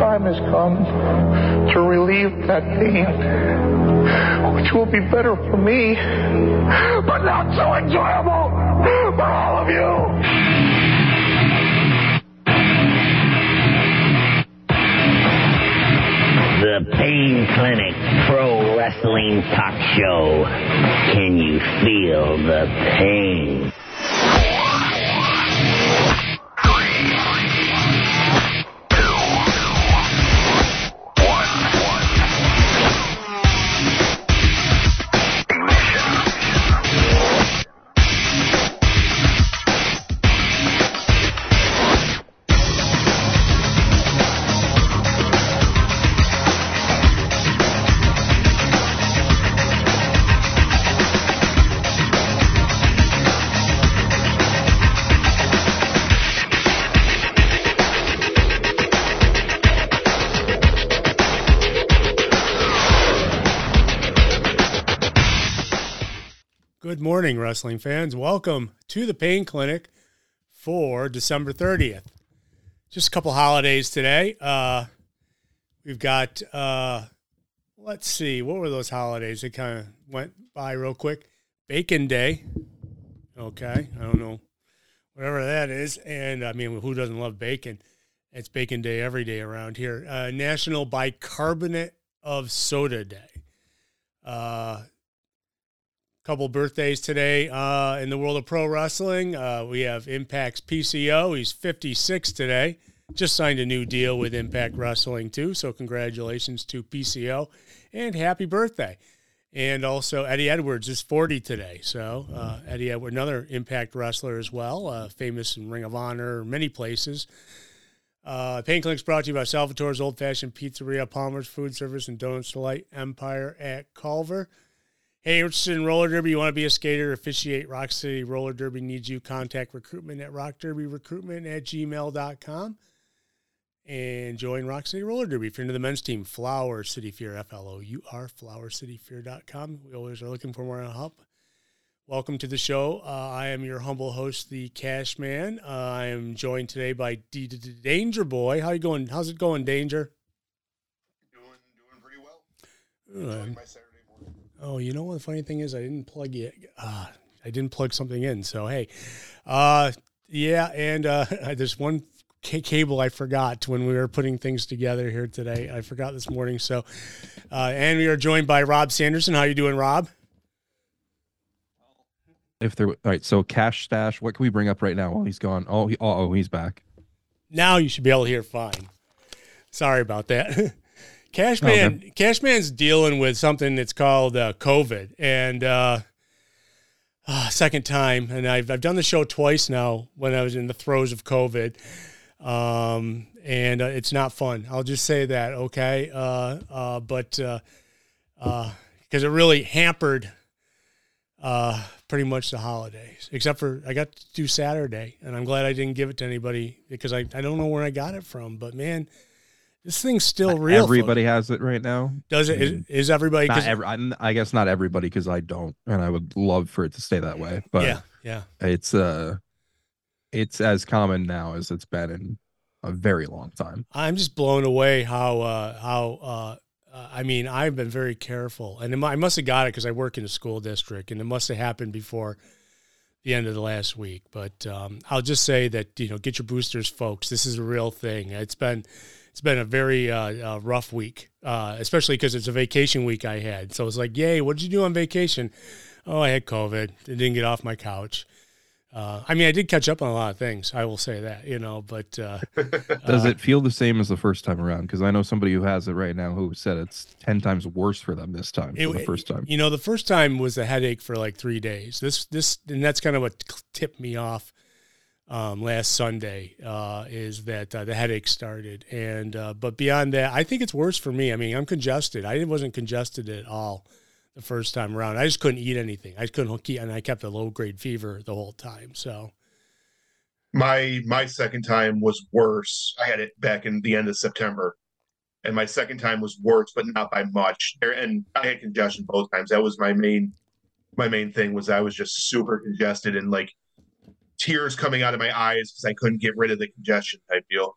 time has come to relieve that pain, which will be better for me, but not so enjoyable for all of you. The Pain Clinic Pro Wrestling Talk Show. Can you feel the pain? Morning, wrestling fans. Welcome to the Pain Clinic for December 30th. Just a couple holidays today. Uh, we've got, uh, let's see, what were those holidays? They kind of went by real quick. Bacon Day. Okay. I don't know. Whatever that is. And I mean, who doesn't love bacon? It's Bacon Day every day around here. Uh, National Bicarbonate of Soda Day. Uh, couple birthdays today uh, in the world of pro wrestling. Uh, we have Impact's PCO. He's 56 today. Just signed a new deal with Impact Wrestling, too. So, congratulations to PCO and happy birthday. And also, Eddie Edwards is 40 today. So, uh, Eddie Edwards, another Impact wrestler as well, uh, famous in Ring of Honor, many places. Uh, Pain Clinic's brought to you by Salvatore's Old Fashioned Pizzeria, Palmer's Food Service, and Donuts Delight Empire at Culver. Hey, interested in roller derby? You want to be a skater? Officiate Roc City Roller Derby needs you. Contact recruitment at rockderbyrecruitment at gmail.com and join Roc City Roller Derby. If you're into the men's team, Flour City Fear, F L O U R, flourcityfear.com. We always are looking for more help. Welcome to the show. Uh, I am your humble host, the Cash Man. Uh, I am joined today by D- D- D- Danger Boy. How you going? How's it going, Danger? Doing doing pretty well. Uh, Enjoying my Saturday morning. Oh, you know what the funny thing is? I didn't plug it. Uh, I didn't plug something in. So hey, uh, yeah, and uh, there's one ca- cable I forgot when we were putting things together here today. I forgot this morning. So, uh, and we are joined by Rob Sanderson. How you doing, Rob? if there all right so cash stash what can we bring up right now while he's gone oh he, oh, oh he's back Now you should be able to hear fine. Sorry about that. Cashman, Cashman's dealing with something that's called uh, COVID, and uh, uh, second time, and I've I've done the show twice now when I was in the throes of COVID, um, and uh, it's not fun. I'll just say that, okay? Uh, uh, but because it really hampered uh, pretty much the holidays, except for I got to do Saturday, and I'm glad I didn't give it to anybody because I, I don't know where I got it from. But man, this thing's still real. everybody has it right now folks. does it? Is, Mm. is everybody? not every, i guess not everybody because i don't and i would love for it to stay that way but yeah, yeah. it's uh it's as common now as it's been in a very long time I'm just blown away how uh, how uh, uh, I mean I've been very careful, and I must have got it because I work in a school district, and it must have happened before the end of the last week. But um, I'll just say that you know get your boosters, folks. This is a real thing. It's been it's been a very uh, uh, rough week, uh, especially because it's a vacation week I had. So it's like, yay! What did you do on vacation? Oh, I had COVID. I didn't get off my couch. Uh, I mean, I did catch up on a lot of things. I will say that, you know, but uh, does uh, it feel the same as the first time around because i know somebody who has it right now who said it's 10 times worse for them this time It- for the first time You know, the first time was a headache for like three days. This, this, and that's kind of what tipped me off um, last Sunday. Uh, is that uh, the headache started, and uh, but beyond that, I think it's worse for me. I mean, I'm congested. I wasn't congested at all the first time around. I just couldn't eat anything. I couldn't keep, and I kept a low grade fever the whole time. So My my second time was worse. I had it back in the end of September, and my second time was worse, but not by much. And I had congestion both times. That was my main my main thing was I was just super congested and like tears coming out of my eyes because I couldn't get rid of the congestion type deal.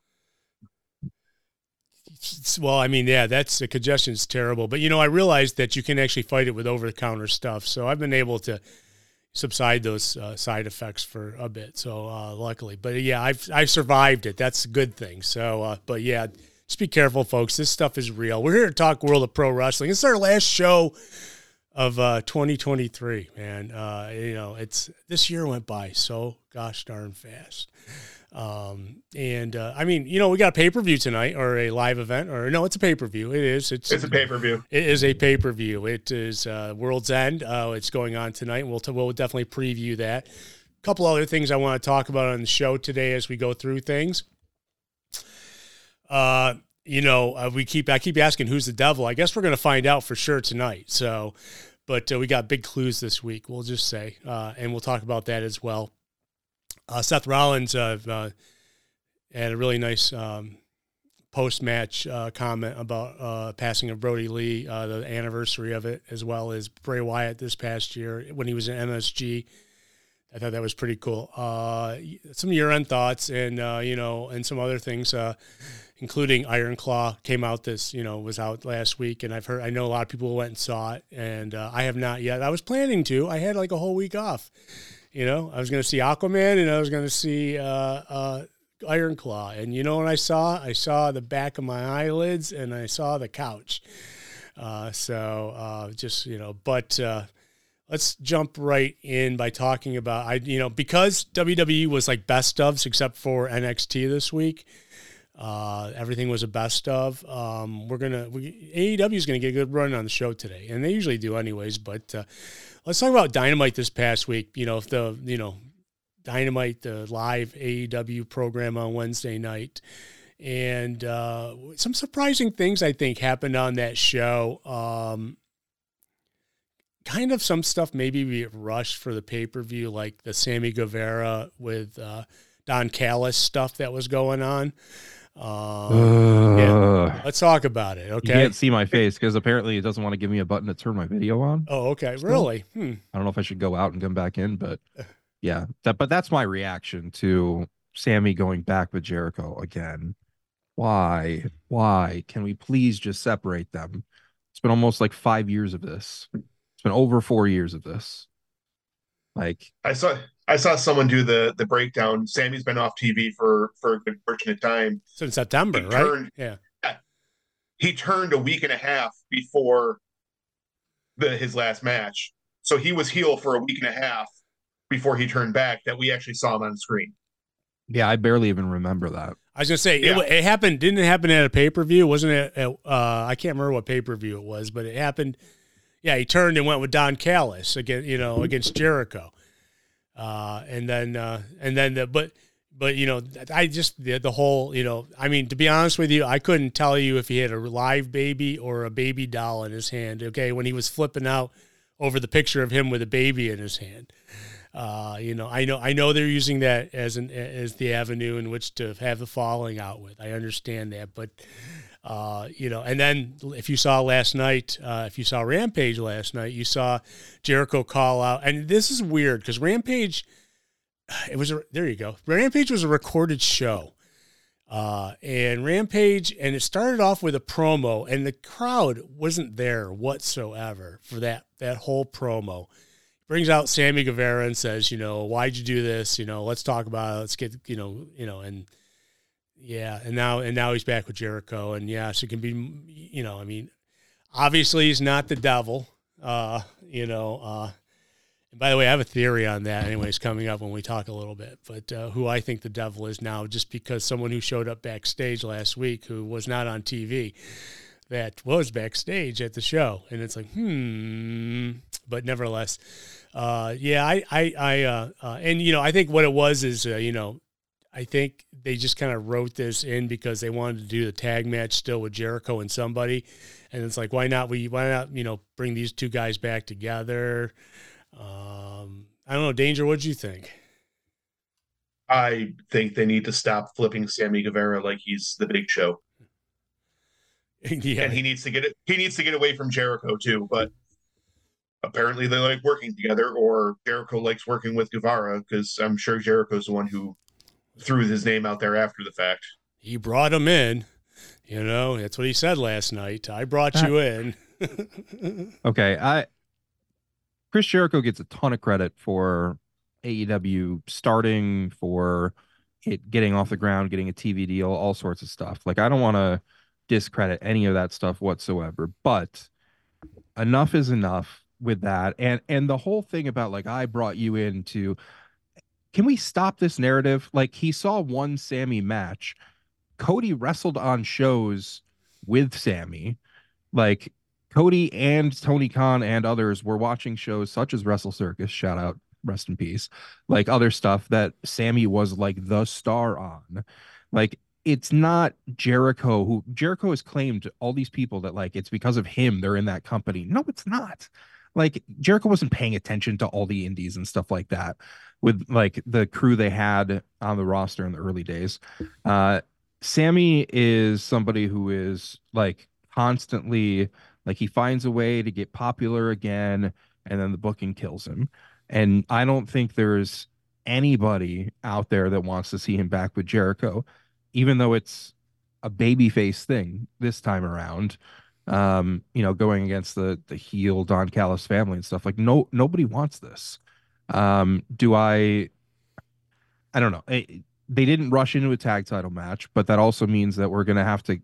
Well, I mean, yeah, that's the congestion's terrible. But you know, I realized that you can actually fight it with over the counter stuff. So I've been able to subside those uh, side effects for a bit. So uh, luckily, but yeah, I've I've survived it. That's a good thing. So, uh, but yeah, just be careful, folks. This stuff is real. We're here to talk world of pro wrestling. It's our last show of uh, 2023, man. Uh, you know, it's this year went by so gosh darn fast. Um, and uh, I mean, you know, we got a pay per view tonight or a live event or no, it's a pay per view. It is. It's, it's a pay per view. It is a pay per view. It is uh, World's End. Uh, it's going on tonight. We'll t- we'll definitely preview that. A couple other things I want to talk about on the show today as we go through things. Uh, you know, uh, we keep I keep asking who's the devil. I guess we're going to find out for sure tonight. So, but uh, we got big clues this week. We'll just say, uh, and we'll talk about that as well. Uh, Seth Rollins uh, uh, had a really nice um, post match uh, comment about uh, passing of Brodie Lee, uh, the anniversary of it, as well as Bray Wyatt this past year when he was in MSG. I thought that was pretty cool. some year end thoughts and, you know, and some other things, including Iron Claw came out this, you know, was out last week. And I've heard, I know a lot of people went and saw it and I have not yet. I was planning to. I had like a whole week off you know, I was going to see Aquaman and I was going to see uh, uh, Iron Claw. And you know what I saw? I saw the back of my eyelids and I saw the couch. Uh, so uh, just, you know, but uh, let's jump right in by talking about, I, you know, because WWE was like best ofs except for NXT this week. Uh, everything was a best of. Um, we're gonna we, AEW is gonna get a good run on the show today, and they usually do anyways. But uh, let's talk about Dynamite this past week. You know, if the you know Dynamite, the live AEW program on Wednesday night, and uh, some surprising things I think happened on that show. Um, kind of some stuff maybe we rushed for the pay per view, like the Sammy Guevara with uh, Don Callis stuff that was going on. Um, yeah. Let's talk about it. Okay. You can't see my face because apparently it doesn't want to give me a button to turn my video on. Oh, okay. Still. Really? Hmm. I don't know if I should go out and come back in, but yeah. That, but that's my reaction to Sammy going back with Jericho again. Why? Why? Can we please just separate them? It's been almost like five years of this. It's been over four years of this. Like I saw I saw someone do the the breakdown. Sammy's been off TV for for a good portion of time since September, he right? Turned, yeah. He turned a week and a half before the his last match, so he was heel for a week and a half before he turned back. That we actually saw him on screen. Yeah, I barely even remember that. I was gonna say yeah. it, it, happened. Didn't it happen at a pay per view? Wasn't it? At, uh, I can't remember what pay per view it was, but it happened. Yeah, he turned and went with Don Callis again. you know against Jericho. Uh, and then uh, and then the, but but you know I just the, the whole you know I mean to be honest with you I couldn't tell you if he had a live baby or a baby doll in his hand. Okay, when he was flipping out over the picture of him with a baby in his hand. Uh, you know, I know, I know they're using that as an as the avenue in which to have the falling out with. I understand that, but uh, you know, and then if you saw last night, uh, if you saw Rampage last night, you saw Jericho call out, and this is weird because Rampage, it was a there you go. Rampage was a recorded show, uh, and Rampage, and it started off with a promo, and the crowd wasn't there whatsoever for that that whole promo. Brings out Sammy Guevara and says, you know, why'd you do this? You know, let's talk about it. Let's get, you know, you know, and yeah, and now and now he's back with Jericho, and yes, it can be. You know, I mean, obviously he's not the devil. Uh, you know, uh, and by the way, I have a theory on that. Anyways, coming up when we talk a little bit, but uh, who I think the devil is now, just because someone who showed up backstage last week who was not on TV, that was backstage at the show, and it's like, hmm. But nevertheless, uh, yeah, I, I, I, uh, uh, and you know, I think what it was is, uh, you know, I think they just kind of wrote this in because they wanted to do the tag match still with Jericho and somebody, and it's like why not we why not you know bring these two guys back together? Um, I don't know, Danger. What do you think? I think they need to stop flipping Sammy Guevara like he's the Big Show. yeah, and he needs to get it. He needs to get away from Jericho too. But apparently, they like working together, or Jericho likes working with Guevara because I'm sure Jericho's the one who threw his name out there after the fact. He brought him in You know, that's what he said last night. I brought you uh, in. Okay, I Chris Jericho gets a ton of credit for AEW starting for it getting off the ground, getting a TV deal, all sorts of stuff. Like I don't want to discredit any of that stuff whatsoever, but enough is enough with that. And and the whole thing about like I brought you in to can we stop this narrative? Like he saw one Sammy match. Cody wrestled on shows with Sammy. Like Cody and Tony Khan and others were watching shows such as Wrestle Circus, shout out, rest in peace, like other stuff that Sammy was like the star on. Like it's not Jericho who Jericho has claimed all these people that like it's because of him they're in that company. No, it's not. Like Jericho wasn't paying attention to all the indies and stuff like that with like the crew they had on the roster in the early days. Uh Sammy is somebody who is like constantly like he finds a way to get popular again and then the booking kills him. And I don't think there's anybody out there that wants to see him back with Jericho, even though it's a babyface thing this time around. Um, you know, going against the the heel Don Callis family and stuff. Like no nobody wants this. Um, do I I don't know. Eh, they didn't rush into a tag title match, but that also means that we're gonna have to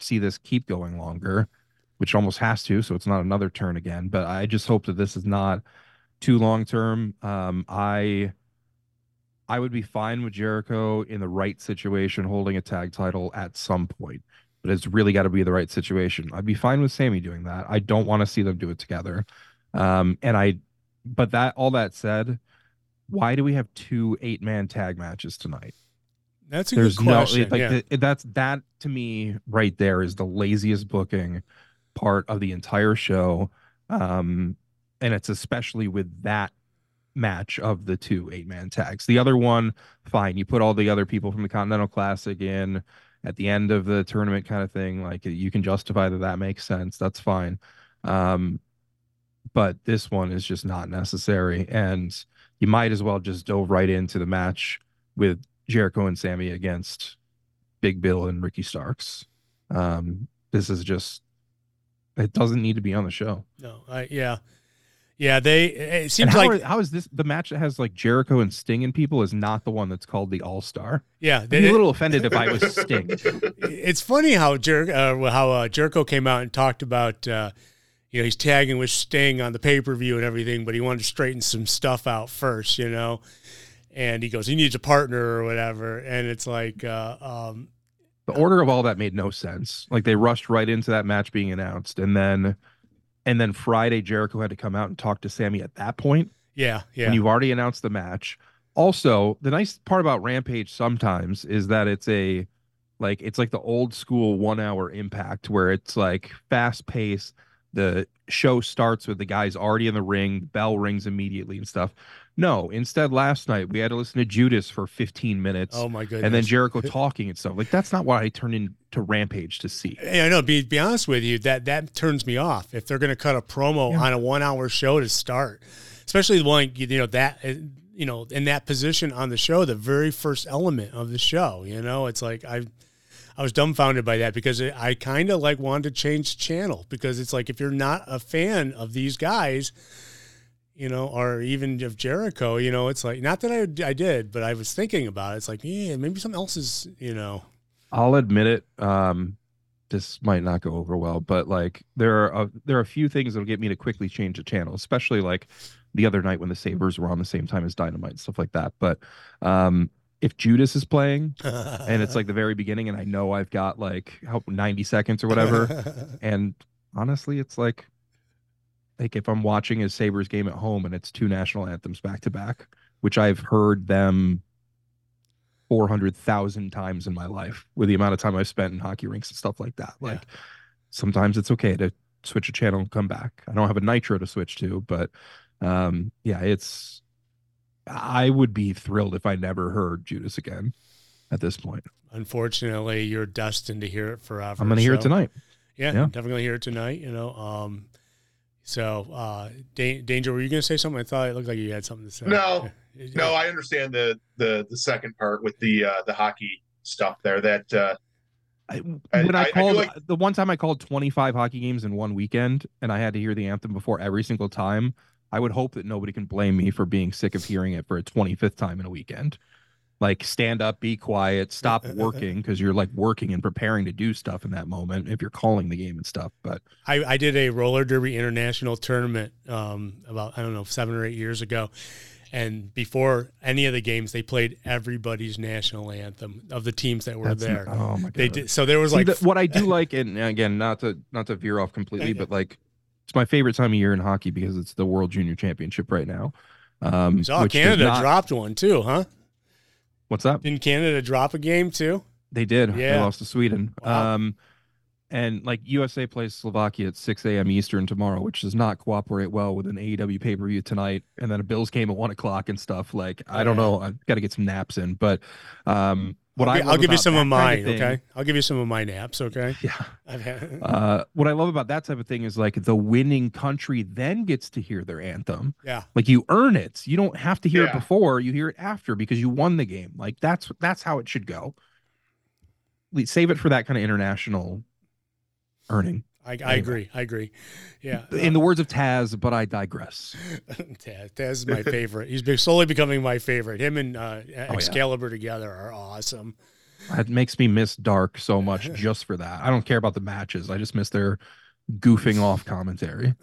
see this keep going longer, which almost has to, so it's not another turn again. But I just hope that this is not too long term. Um, I I would be fine with Jericho in the right situation holding a tag title at some point, but it's really got to be the right situation. I'd be fine with Sammy doing that. I don't want to see them do it together. Um, and I, but that all that said, why do we have two eight man tag matches tonight? That's a There's good no question. like yeah. the- that's that to me right there is the laziest booking part of the entire show. Um, and it's especially with that match of the two eight man tags. The other one, fine. You put all the other people from the Continental Classic in at the end of the tournament, kind of thing. Like you can justify that that makes sense. That's fine. Um, but this one is just not necessary, and you might as well just dove right into the match with Jericho and Sammy against Big Bill and Ricky Starks. Um, this is just it doesn't need to be on the show. no, I, yeah. Yeah, they it seems how, like are- how is this the match that has like Jericho and Sting and people is not the one that's called the All Star? yeah, I'd be a little offended if I was Sting. it's funny how Jer- uh, how uh, Jericho came out and talked about uh, you know he's tagging with Sting on the pay per view and everything, but he wanted to straighten some stuff out first, you know. And he goes, he needs a partner or whatever, and it's like, uh, um, The order of all that made no sense. Like they rushed right into that match being announced, and then and then Friday Jericho had to come out and talk to Sammy at that point. yeah, yeah, when you've already announced the match. Also, the nice part about Rampage sometimes is that it's a like it's like the old school one hour impact where it's like fast paced. The show starts with the guys already in the ring, bell rings immediately and stuff. No, instead, last night we had to listen to Judas for 15 minutes oh my goodness, and then Jericho talking and stuff. Like that's not what I turned into Rampage to see. Yeah, I know. Be be honest with you, that that turns me off. If they're going to cut a promo Yeah. on a one hour show to start, especially the one you know that uh, you know in that position on the show, the very first element of the show. You know, it's like I. I was dumbfounded by that because I kind of like wanted to change channel because it's like if you're not a fan of these guys, you know, or even of Jericho, you know, it's like not that I I did, but I was thinking about it. It's like, yeah, maybe something else is, you know, I'll admit it. Um, this might not go over well, but like there are a, there are a few things that'll get me to quickly change the channel, especially like the other night when the Sabres were on the same time as Dynamite stuff like that. But um, if Judas is playing and it's like the very beginning, and I know I've got like how 90 seconds or whatever, and honestly, it's like like if I'm watching a Sabres game at home and it's two national anthems back to back, which I've heard them 400,000 times in my life with the amount of time I've spent in hockey rinks and stuff like that. Yeah. Like sometimes it's okay to switch a channel and come back. I don't have a nitro to switch to, but um yeah, it's I would be thrilled if I never heard Judas again at this point. Unfortunately, you're destined to hear it forever. I'm going to hear it tonight. Yeah, Yeah. definitely gonna hear it tonight. You know, um, so uh, da- danger. Were you gonna say something? I thought it looked like you had something to say. No. Yeah. No, I understand the the the second part with the uh the hockey stuff there. That uh I, I- when I- I, I called like- the one time I called 25 hockey games in one weekend and I had to hear the anthem before every single time, I would hope that nobody can blame me for being sick of hearing it for a 25th time in a weekend. Like stand up, be quiet, stop working because you're like working and preparing to do stuff in that moment if you're calling the game and stuff. But I, I did a roller derby international tournament um, about I don't know seven or eight years ago, and before any of the games, they played everybody's national anthem of the teams that were that's there. oh my god. They did so. There was See, like the- what I do like, and again, not to not to veer off completely, but like it's my favorite time of year in hockey because it's the World Junior Championship right now. Um, which Canada not- dropped one too, huh? What's up? Didn't Canada drop a game too? They did. They Yeah. lost to Sweden. Wow. Um, and like USA plays Slovakia at 6 a.m. Eastern tomorrow, which does not cooperate well with an AEW pay per view tonight. And then a Bills game at one o'clock and stuff. Like I don't know. I've got to get some naps in. But um, what I'll, I I'll give you some of kind mine. thing- okay, I'll give you some of my naps. Okay. Yeah. Had, Uh, what I love about that type of thing is like the winning country then gets to hear their anthem. yeah. Like you earn it. You don't have to hear it before. You hear it after because you won the game. Like that's that's how it should go. Save it for that kind of international earning. I, I agree. I agree. Yeah. In the words of Taz, but I digress. Taz, Taz is my favorite. He's slowly becoming my favorite. Him and uh, Oh, yeah. Excalibur together are awesome. That makes me miss Dark so much just for that. I don't care about the matches. I just miss their goofing off commentary.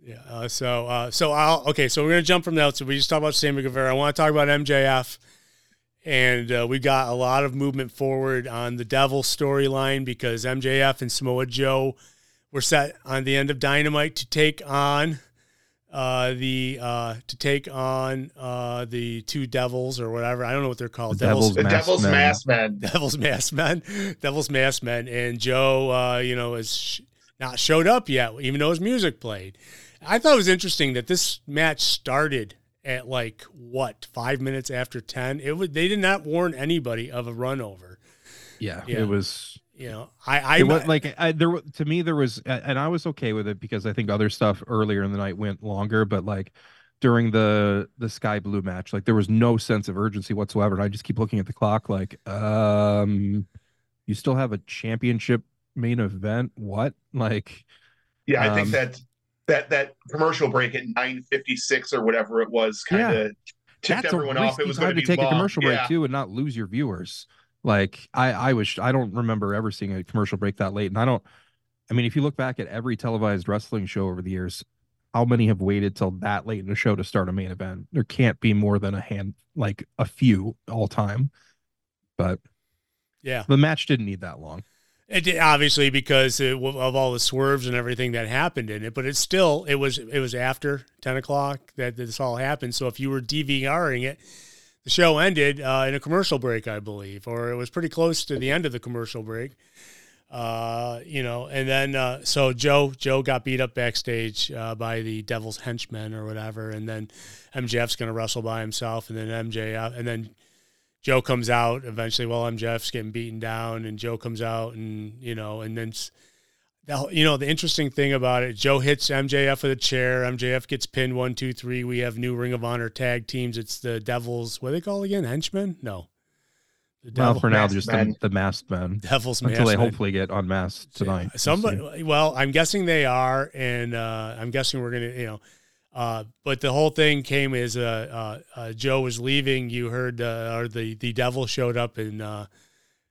Yeah. Uh, so, uh, so I'll okay. So we're gonna jump from that. So we just talked about Sammy Guevara. I want to talk about MJF, and uh, we got a lot of movement forward on the Devil storyline because MJF and Samoa Joe were set on the end of Dynamite to take on uh, the uh, to take on uh, the two devils or whatever. I don't know what they're called. The Devil's The Masked Devil's Men. Masked Men. Devil's Masked Men, Devil's Masked Men, and Joe, uh, you know, is sh- not showed up yet, even though his music played. I thought it was interesting that this match started at like what five minutes after ten. It was they did not warn anybody of a run over. Yeah, Yeah. it was. You know, I I It was like I, there to me there was, and I was okay with it because I think other stuff earlier in the night went longer. But like during the the Skye Blue match, like there was no sense of urgency whatsoever, and I just keep looking at the clock, like, um, you still have a championship main event. What? Like, Yeah, I think Um, that that that commercial break at 9:56 or whatever it was kind of tipped that's everyone a off. It was time going to be take long. a commercial break Yeah. too and not lose your viewers. Like I, I was, I don't remember ever seeing a commercial break that late, and I don't. I mean, if you look back at every televised wrestling show over the years, how many have waited till that late in the show to start a main event? There can't be more than a hand, like a few all time. But yeah. the match didn't need that long. It obviously because it, of all the swerves and everything that happened in it, but it's still it was it was after ten o'clock that this all happened. So if you were DVRing it, the show ended uh, in a commercial break, I believe, or it was pretty close to the end of the commercial break. Uh, you know, and then uh, so Joe Joe got beat up backstage uh, by the Devil's henchmen or whatever, and then MJF's to wrestle by himself, and then MJF, and then Joe comes out eventually while MJF's getting beaten down, and Joe comes out, and you know, and then s- the whole- you know the interesting thing about it, Joe hits MJF with a chair. MJF gets pinned one, two, three. We have new Ring of Honor tag teams. It's the Devils. What do they call again? Henchmen? No, the Well, Devil, for now, just Men. the, the masked men Devils. until they Men. hopefully get unmasked tonight. We'll. Somebody, well, I'm guessing they are, and uh, I'm guessing we're gonna, you know, uh, but the whole thing came as uh, uh, uh, Joe was leaving. You heard, uh, or the the devil showed up and uh,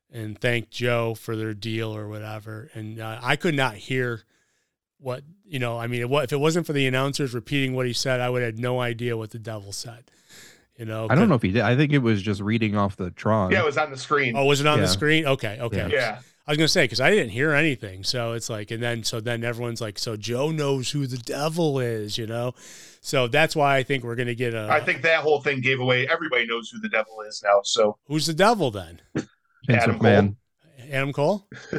and thanked Joe for their deal or whatever, and uh, I could not hear what you know. I mean, what if it wasn't for the announcers repeating what he said, I would have no idea what the devil said. You know, I don't know if he did. I think it was just reading off the Tron. Yeah, it was on the screen. Oh, was it on the screen? Okay, okay. Yeah. yeah. I was gonna say because I didn't hear anything, so it's like, and then so then everyone's like, so Joe knows who the devil is, you know, so that's why I think we're gonna get a. I think that whole thing gave away. Everybody knows who the devil is now. So who's the devil then? Vince Adam McMahon. Adam Cole?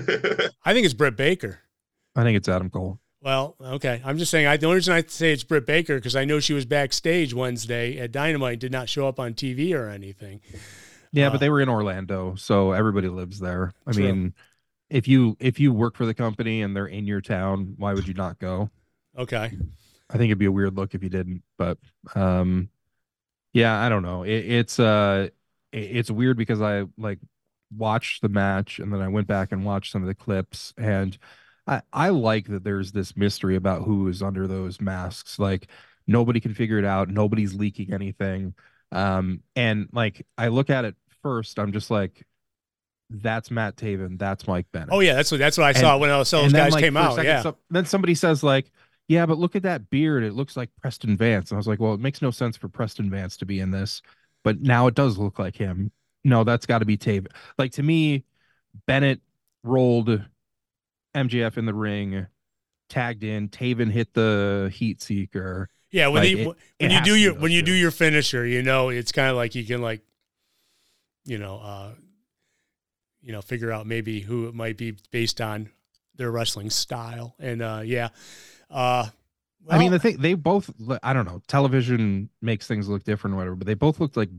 I think it's Britt Baker. I think it's Adam Cole. Well, okay. I'm just saying. I, the only reason I say it's Britt Baker because I know she was backstage Wednesday at Dynamite, did not show up on TV or anything. Yeah, Uh, but they were in Orlando, so everybody lives there. I True. mean, if you if you work for the company and they're in your town, why would you not go? Okay. I think it'd be a weird look if you didn't. But um, yeah, I don't know. It, it's uh, it- it's weird because I like watched the match and then I went back and watched some of the clips and I I like that there's this mystery about who is under those masks. Like nobody can figure it out. Nobody's leaking anything. Um, and like I look at it first, I'm just like, that's Matt Taven, that's Mike Bennett. Oh yeah, that's what that's what I saw when those those And then, guys like, came out. second, Yeah, so- then somebody says like, yeah, but look at that beard. It looks like Preston Vance. And I was like, well, it makes no sense for Preston Vance to be in this, but now it does look like him. No, that's got to be Taven. Like to me, Bennett rolled MJF in the ring, tagged in. Taven hit the heat seeker. yeah. When like, you it- when it you do your when you do your finisher, you know, it's kind of like you can like, you know, uh, you know, figure out maybe who it might be based on their wrestling style. And uh, yeah, uh, I mean, the thing they both. I don't know. Television makes things look different, or whatever. But they both looked like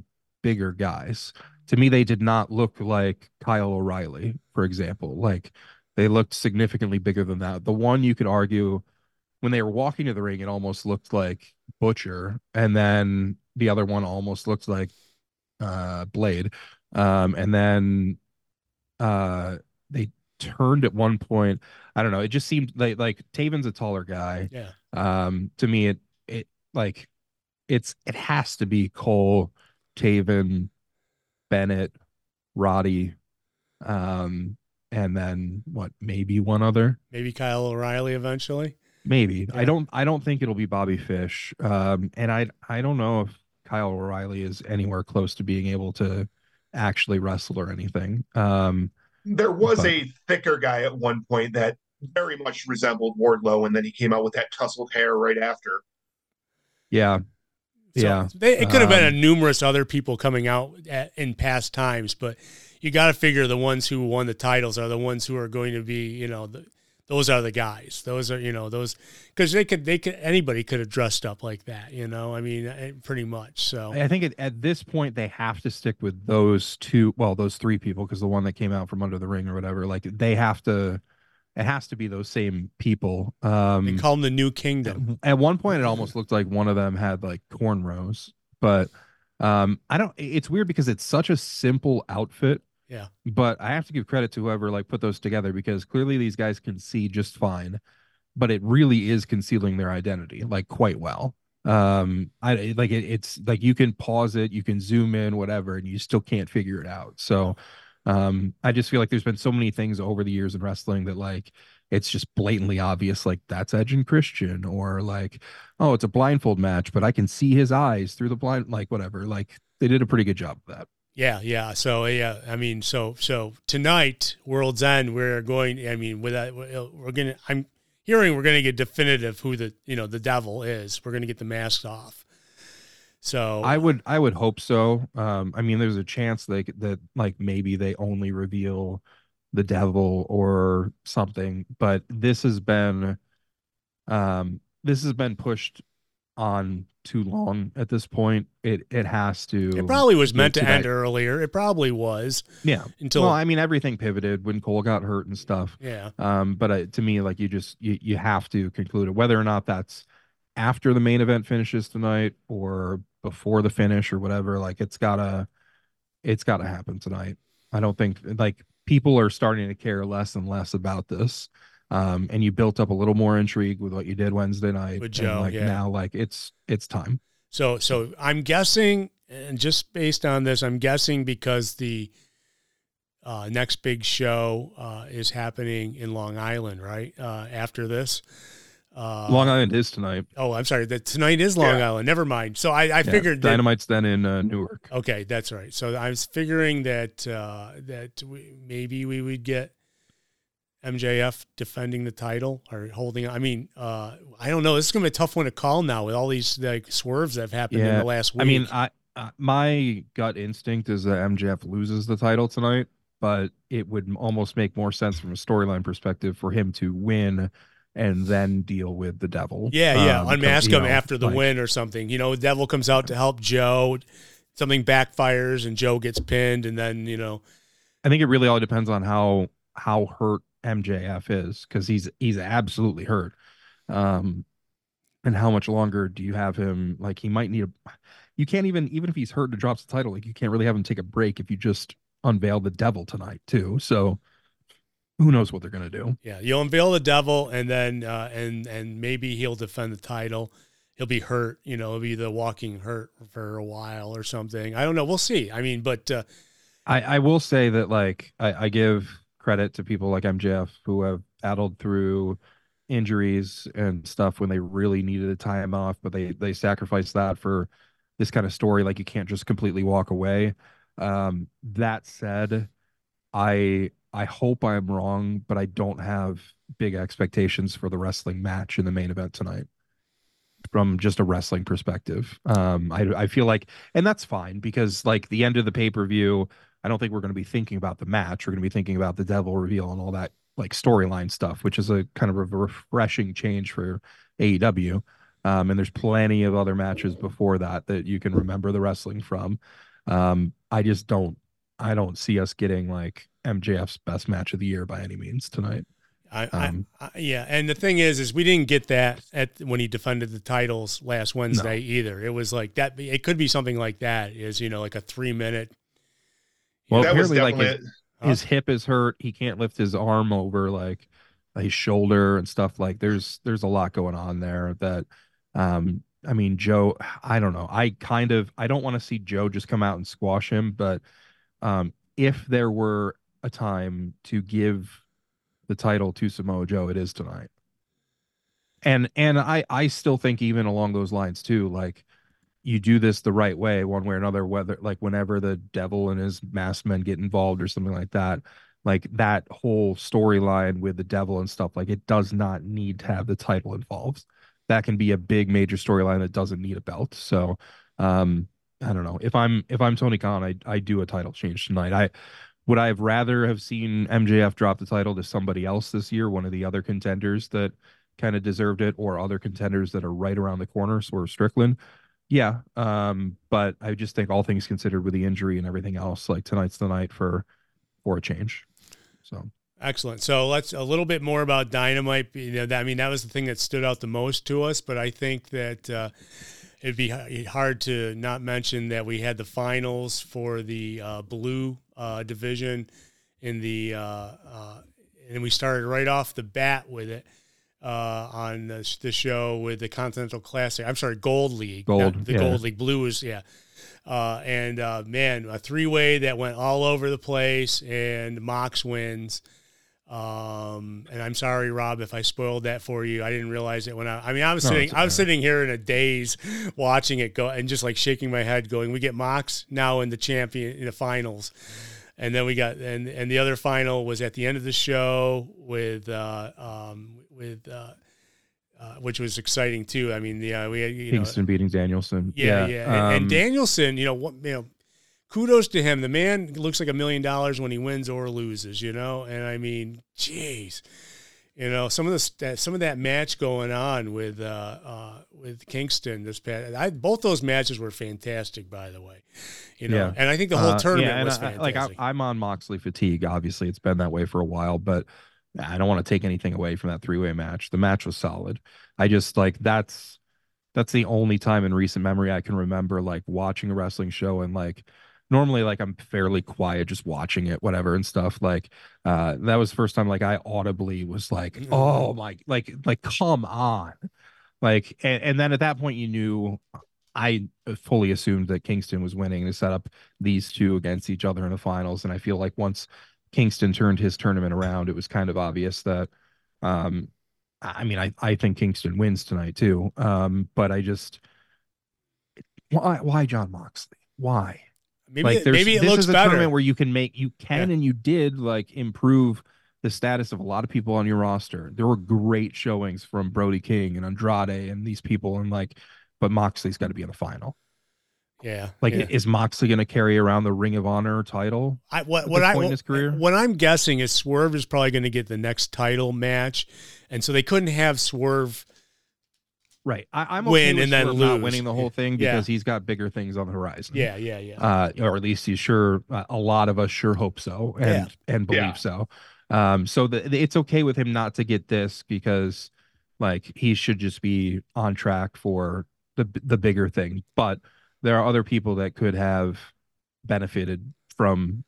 bigger guys. To me, they did not look like Kyle O'Reilly, for example. Like they looked significantly bigger than that. The one you could argue when they were walking to the ring, it almost looked like Butcher, and then the other one almost looked like uh Blade. Um, and then uh they turned at one point. I don't know. It just seemed like like Taven's a taller guy yeah, um to me it it like it's it has to be cole taven bennett roddy um and then what maybe one other maybe Kyle O'Reilly eventually. maybe i don't i don't think it'll be bobby fish um and i i don't know if kyle o'reilly is anywhere close to being able to actually wrestle or anything um There was But- a thicker guy at one point that very much resembled Wardlow, and then he came out with that tousled hair right after. yeah So Yeah. they, it could have been a Um, numerous other people coming out at, in past times, but you got to figure the ones who won the titles are the ones who are going to be, you know, the, those are the guys. Those are, you know, those because they could, they could, anybody could have dressed up like that, you know. I mean, eh, pretty much. So I think at, at this point they have to stick with those two, well, those three people, because the one that came out from under the ring or whatever, like they have to, it has to be those same people. they Um, call them the New Kingdom. at one point, it almost looked like one of them had like cornrows, but um, I don't. It's weird because it's such a simple outfit. Yeah. But I have to give credit to whoever like put those together because clearly these guys can see just fine, but it really is concealing their identity like quite well. Um, I like it. It's like you can pause it, you can zoom in, whatever, and you still can't figure it out. So, um, I just feel like there's been so many things over the years in wrestling that like it's just blatantly obvious, like that's Edge and Christian, or like, oh, it's a blindfold match, but I can see his eyes through the blind, like whatever. Like they did a pretty good job of that. Yeah, yeah. So yeah, I mean, so so tonight, World's End, we're going. I mean, with that, we're gonna. I'm hearing we're gonna get definitive who the you know the devil is. We're gonna get the masks off. So I would I would hope so. Um, I mean, there's a chance could- that like maybe they only reveal the devil or something, but this has been um this has been pushed on too long at this point. It it has to It probably was meant to to end that- earlier. It probably was yeah. until well, I mean, everything pivoted when Cole got hurt and stuff. yeah. Um, but uh, to me, like you just you you have to conclude it, whether or not that's after the main event finishes tonight or before the finish or whatever. Like it's gotta it's gotta happen tonight. I don't think like people are starting to care less and less about this. Um, and you built up a little more intrigue with what you did Wednesday night. With and, Joe, like yeah. now, like it's it's time. So so I'm guessing, and just based on this, I'm guessing because the uh, next big show uh, is happening in Long Island, right? Uh, after this. Uh, Long Island is tonight. Oh, I'm sorry. That tonight is Long Yeah. Island. Never mind. So I, I Yeah, figured that. Dynamite's then in uh, Newark. Okay, that's right. So I was figuring that uh, that we, maybe we would get MJF defending the title or holding. I mean, uh, I don't know. This is gonna be a tough one to call now with all these like swerves that have happened in the last week. I mean, I uh, my gut instinct is that MJF loses the title tonight, but it would almost make more sense from a storyline perspective for him to win and then deal with the devil. yeah, yeah. Um, Unmask him know, after the like, win or something. You know, the Devil comes out to help Joe. Something backfires and Joe gets pinned, and then you know, I think it really all depends on how how hurt MJF is because he's he's absolutely hurt. Um, and how much longer do you have him? Like he might need a. You can't even even if he's hurt and drops the title, like you can't really have him take a break if you just unveil the devil tonight too. So who knows what they're gonna do? Yeah, you'll unveil the devil, and then uh, and and maybe he'll defend the title. He'll be hurt, you know, he'll be the walking hurt for a while or something. I don't know. We'll see. I mean, but uh, I, I will say that like I, I give credit to people like MJF who have battled through injuries and stuff when they really needed a time off, but they they sacrificed that for this kind of story. Like you can't just completely walk away. Um, that said, I I hope I'm wrong, but I don't have big expectations for the wrestling match in the main event tonight from just a wrestling perspective. Um, I I feel like, and that's fine because like the end of the pay per view, I don't think we're going to be thinking about the match. We're going to be thinking about the devil reveal and all that like storyline stuff, which is a kind of a refreshing change for AEW. Um, and there's plenty of other matches before that that you can remember the wrestling from. Um, I just don't, I don't see us getting like MJF's best match of the year by any means tonight. I, um, I, I, yeah, and the thing is, is we didn't get that at when he defended the titles last Wednesday no. either. It was like that. It could be something like that. Is you know like a three minute. Well, apparently, like his, his hip is hurt. He can't lift his arm over like his shoulder and stuff. Like there's there's a lot going on there. That, um, I mean, Joe. I don't know. I kind of I don't want to see Joe just come out and squash him, but um, if there were a time to give the title to Samoa Joe, it is tonight. And and I I still think even along those lines too, like you do this the right way, one way or another, whether like whenever the devil and his masked men get involved or something like that, like that whole storyline with the devil and stuff, like it does not need to have the title involved. That can be a big major storyline that doesn't need a belt. So um I don't know. If I'm if I'm Tony Khan, I I do a title change tonight. I would I have rather have seen MJF drop the title to somebody else this year, one of the other contenders that kind of deserved it, or other contenders that are right around the corner, sort of Strickland? Yeah. Um, but I just think all things considered with the injury and everything else, like tonight's the night for for a change. So Excellent. So let's a little bit more about Dynamite. You know, I mean, that was the thing that stood out the most to us. But I think that uh, it'd be hard to not mention that we had the finals for the uh, blue uh, division in the uh, uh, and we started right off the bat with it uh, on the, the, show with the Continental Classic. I'm sorry, Gold League. Gold. the yeah. Gold League. Blue was yeah. and man, a three way that went all over the place, and Mox wins. Um, and I'm sorry, Rob, if I spoiled that for you. I didn't realize it when I. I mean, I was no, sitting. I was sitting here in a daze, watching it go, and just like shaking my head, going, "We get Mox now in the champion in the finals." And then we got and and the other final was at the end of the show with uh, um, with uh, uh, which was exciting too. I mean, yeah, we had you Kingston know, beating Danielson. Yeah, yeah, yeah. Um, and, and, Danielson, you know, what you know kudos to him. The man looks like a million dollars when he wins or loses, you know. And I mean, jeez, you know, some of the some of that match going on with uh, uh, with Kingston this past, I, both those matches were fantastic, by the way. You know, yeah. and I think the whole uh, tournament yeah, was I, fantastic. Like I, I'm on Moxley fatigue. Obviously, it's been that way for a while, but. I don't want to take anything away from that three-way match. The match was solid. I just like that's that's the only time in recent memory I can remember like watching a wrestling show and like normally like I'm fairly quiet just watching it, whatever and stuff. Like uh that was the first time like I audibly was like, mm-hmm. oh my like like come on. Like and, and then at that point you knew I fully assumed that Kingston was winning to set up these two against each other in the finals. And I feel like once Kingston turned his tournament around, it was kind of obvious that um I mean I, I think Kingston wins tonight too. Um, but I just why why Jon Moxley? Why? Maybe like maybe it this looks is a better. tournament where you can make you can yeah. and you did like improve the status of a lot of people on your roster. There were great showings from Brody King and Andrade and these people, and like, but Moxley's got to be in the final. Yeah, like yeah. is Moxley going to carry around the Ring of Honor title? I what what I in his career? what I'm guessing is Swerve is probably going to get the next title match, and so they couldn't have Swerve Right. I, am okay win and then lose. winning the whole thing because yeah. he's got bigger things on the horizon. Yeah, yeah, yeah. Uh, or at least he's sure. Uh, a lot of us sure hope so and yeah. and believe yeah. so. Um, so the, the, it's okay with him not to get this because like he should just be on track for the the bigger thing. But there are other people that could have benefited from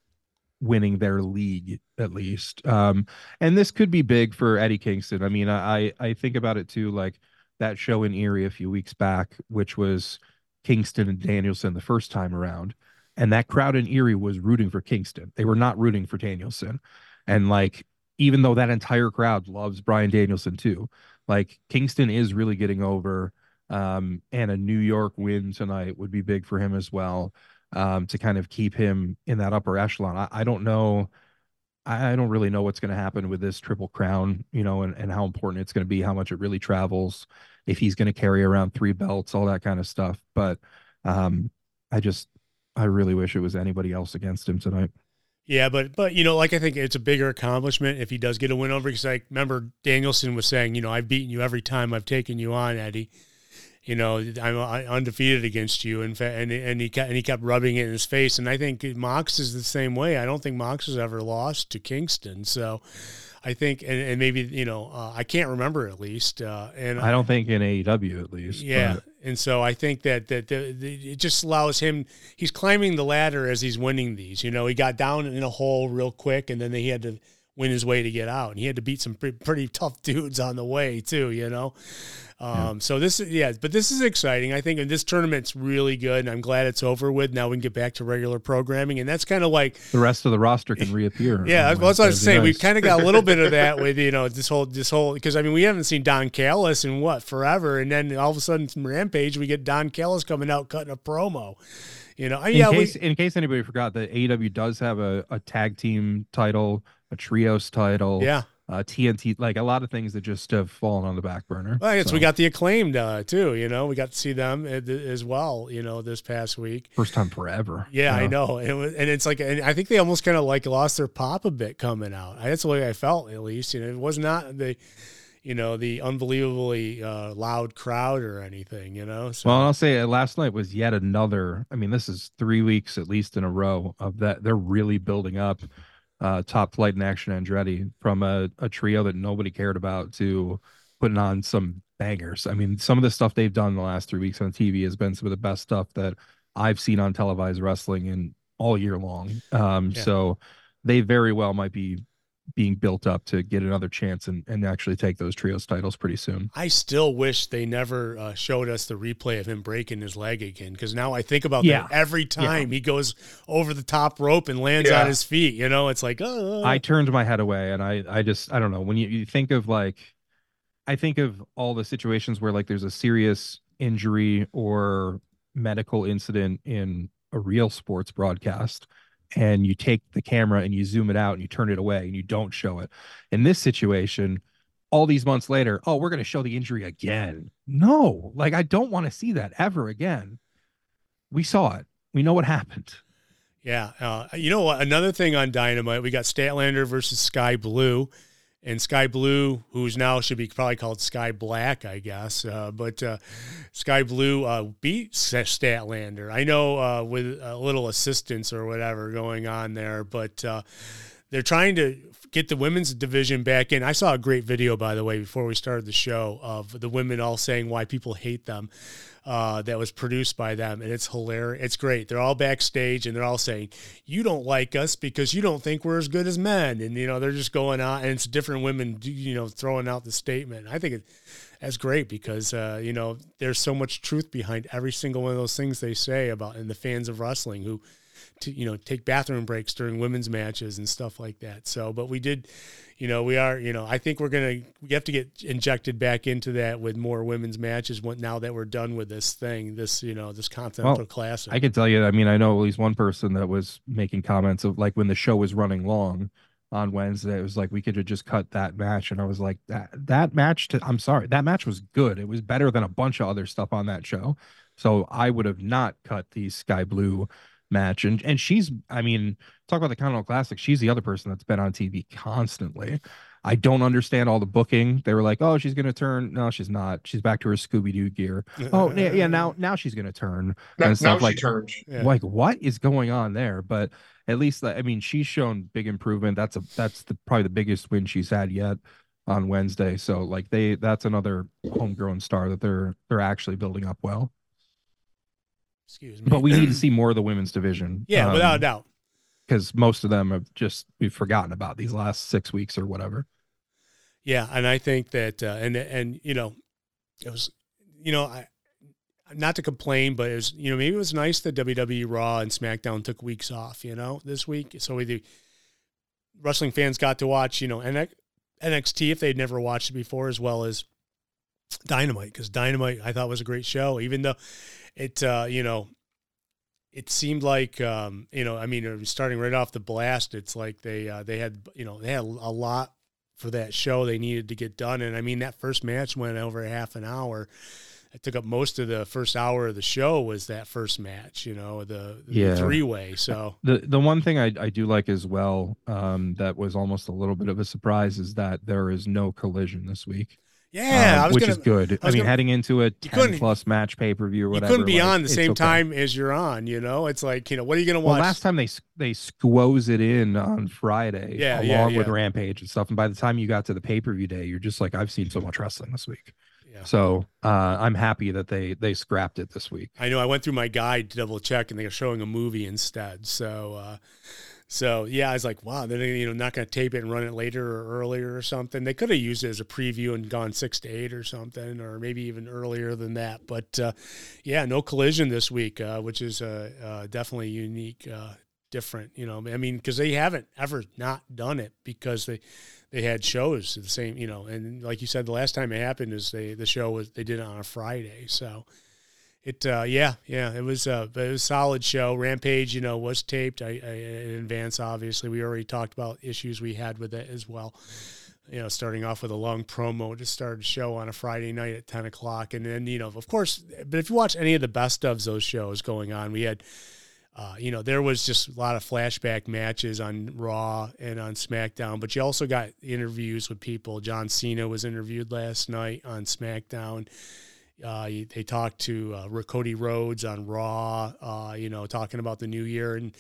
winning their league at least. Um, and this could be big for Eddie Kingston. I mean, I I think about it too, like that show in Erie a few weeks back, which was Kingston and Danielson the first time around. And that crowd in Erie was rooting for Kingston. They were not rooting for Danielson. And like, even though that entire crowd loves Bryan Danielson too, like Kingston is really getting over. Um, and a New York win tonight would be big for him as well um, to kind of keep him in that upper echelon. I, I don't know. I, I don't really know what's going to happen with this triple crown, you know, and, and how important it's going to be, how much it really travels, if he's going to carry around three belts, all that kind of stuff. But um, I just, I really wish it was anybody else against him tonight. Yeah, but but you know, like I think it's a bigger accomplishment if he does get a win over. Because like remember Danielson was saying, you know, I've beaten you every time I've taken you on, Eddie you know, I'm undefeated against you. And and and he kept, and he kept rubbing it in his face. And I think Mox is the same way. I don't think Mox has ever lost to Kingston. So I think, and, and maybe you know, uh, I can't remember at least. Uh, and I don't think in AEW at least. Yeah, but. and so I think that that the, the, it just allows him. He's climbing the ladder as he's winning these. You know, he got down in a hole real quick, and then he had to win his way to get out. And he had to beat some pretty, pretty tough dudes on the way too, you know. Um, yeah. So this is yeah, but this is exciting. I think and this tournament's really good, and I'm glad it's over with. Now we can get back to regular programming, and that's kind of like the rest of the roster can reappear. Yeah, well, that's what I was saying. Nice. We've kind of got a little bit of that with you know this whole this whole because I mean we haven't seen Don Callis in what forever, and then all of a sudden from Rampage we get Don Callis coming out cutting a promo. You know, in yeah. Case, we, in case anybody forgot, that AEW does have a, a tag team title a trios title. Yeah. Uh, TNT, like a lot of things that just have fallen on the back burner. Well, I guess so. we got the acclaimed uh, too. You know, we got to see them as well. You know, this past week, first time forever. Yeah, you know? I know. And, it was, and it's like, and I think they almost kind of like lost their pop a bit coming out. That's the way I felt, at least. You know, it was not the, you know, the unbelievably uh, loud crowd or anything. You know. So. Well, I'll say uh, last night was yet another. I mean, this is three weeks at least in a row of that. They're really building up uh, top flight and action Andretti from a, a trio that nobody cared about to putting on some bangers. I mean, some of the stuff they've done the last three weeks on TV has been some of the best stuff that I've seen on televised wrestling in all year long. Um, yeah. So they very well might be being built up to get another chance and, and actually take those trios titles pretty soon. I still wish they never uh, showed us the replay of him breaking his leg again because now I think about yeah. that every time yeah. he goes over the top rope and lands yeah. on his feet. You know, it's like oh. I turned my head away and I I just I don't know when you, you think of like I think of all the situations where like there's a serious injury or medical incident in a real sports broadcast and you take the camera and you zoom it out and you turn it away and you don't show it. In this situation, all these months later, oh, we're going to show the injury again. No, like I don't want to see that ever again. We saw it. We know what happened. Yeah. Uh, you know what? Another thing on Dynamite, we got Statlander versus Skye Blue and Skye Blue, who's now should be probably called Sky Black, I guess. Uh, but uh, Skye Blue uh, beat Statlander. I know uh, with a little assistance or whatever going on there, but uh, they're trying to get the women's division back in. I saw a great video, by the way, before we started the show of the women all saying why people hate them uh, that was produced by them, and it's hilarious. It's great. They're all backstage, and they're all saying, "You don't like us because you don't think we're as good as men," and you know they're just going on, and it's different women, you know, throwing out the statement. I think it, that's great because uh, you know there's so much truth behind every single one of those things they say about, and the fans of wrestling who to you know take bathroom breaks during women's matches and stuff like that. So, but we did, you know, we are, you know, I think we're gonna we have to get injected back into that with more women's matches what now that we're done with this thing, this you know, this Continental well, Classic. I can tell you, I mean, I know at least one person that was making comments of like when the show was running long on Wednesday. It was like we could have just cut that match, and I was like, that that match. To, I'm sorry, that match was good. It was better than a bunch of other stuff on that show. So I would have not cut the Skye Blue match. And and she's, I mean, talk about the Continental Classic. She's the other person that's been on TV constantly. I don't understand all the booking. They were like, "Oh, she's gonna turn." No, she's not. She's back to her Scooby Doo gear. oh, yeah, yeah. Now, now she's gonna turn now, and stuff like. Turns. Yeah. Like, what is going on there? But at least, I mean, she's shown big improvement. That's a that's the probably the biggest win she's had yet on Wednesday. So, like, they that's another homegrown star that they're they're actually building up well. Excuse me. But we need to see more of the women's division. Yeah, um, without a doubt. because most of them have just we've forgotten about these last six weeks or whatever. Yeah, and I think that uh, and and you know, it was you know I not to complain, but it was you know maybe it was nice that WWE Raw and SmackDown took weeks off. You know, this week, so we the wrestling fans got to watch you know NXT if they'd never watched it before, as well as Dynamite because Dynamite I thought was a great show, even though it uh, you know it seemed like um, you know I mean starting right off the blast, it's like they uh, they had you know they had a lot for that show they needed to get done, and I mean that first match went over half an hour. It took up most of the first hour of the show was that first match, you know, the, the Yeah. three way. So The the one thing I, I do like as well, um, that was almost a little bit of a surprise is that there is no collision this week. Yeah, um, I was which gonna is good. I, was mean, gonna- heading into a ten plus match pay per view or you whatever. couldn't be like, on the same okay. time as you're on. You know, it's like you know what are you going to watch? Well, last time they they squoze it in on Friday, Yeah, along yeah, with. Rampage and stuff. And by the time you got to the pay per view day, you're just like, I've seen so much wrestling this week. Yeah. So uh, I'm happy that they they scrapped it this week. I know I went through my guide to double check, and they're showing a movie instead. So, uh, so yeah, I was like, wow, they're you know not going to tape it and run it later or earlier or something. They could have used it as a preview and gone six to eight or something, or maybe even earlier than that. But uh, yeah, no collision this week, uh, which is uh, definitely unique, uh, different. You know, I mean, because they haven't ever not done it because they they had shows the same, you know, and like you said, the last time it happened is they the show was they did it on a Friday, so it uh yeah yeah it was uh it was a solid show rampage you know was taped I, I in advance obviously we already talked about issues we had with it as well you know starting off with a long promo to start a show on a friday night at 10 o'clock and then you know of course but if you watch any of the best of those shows going on we had uh, you know, there was just a lot of flashback matches on Raw and on SmackDown, but you also got interviews with people. John Cena was interviewed last night on SmackDown. Uh, they talked to uh, Cody Rhodes on Raw, uh, you know, talking about the new year. And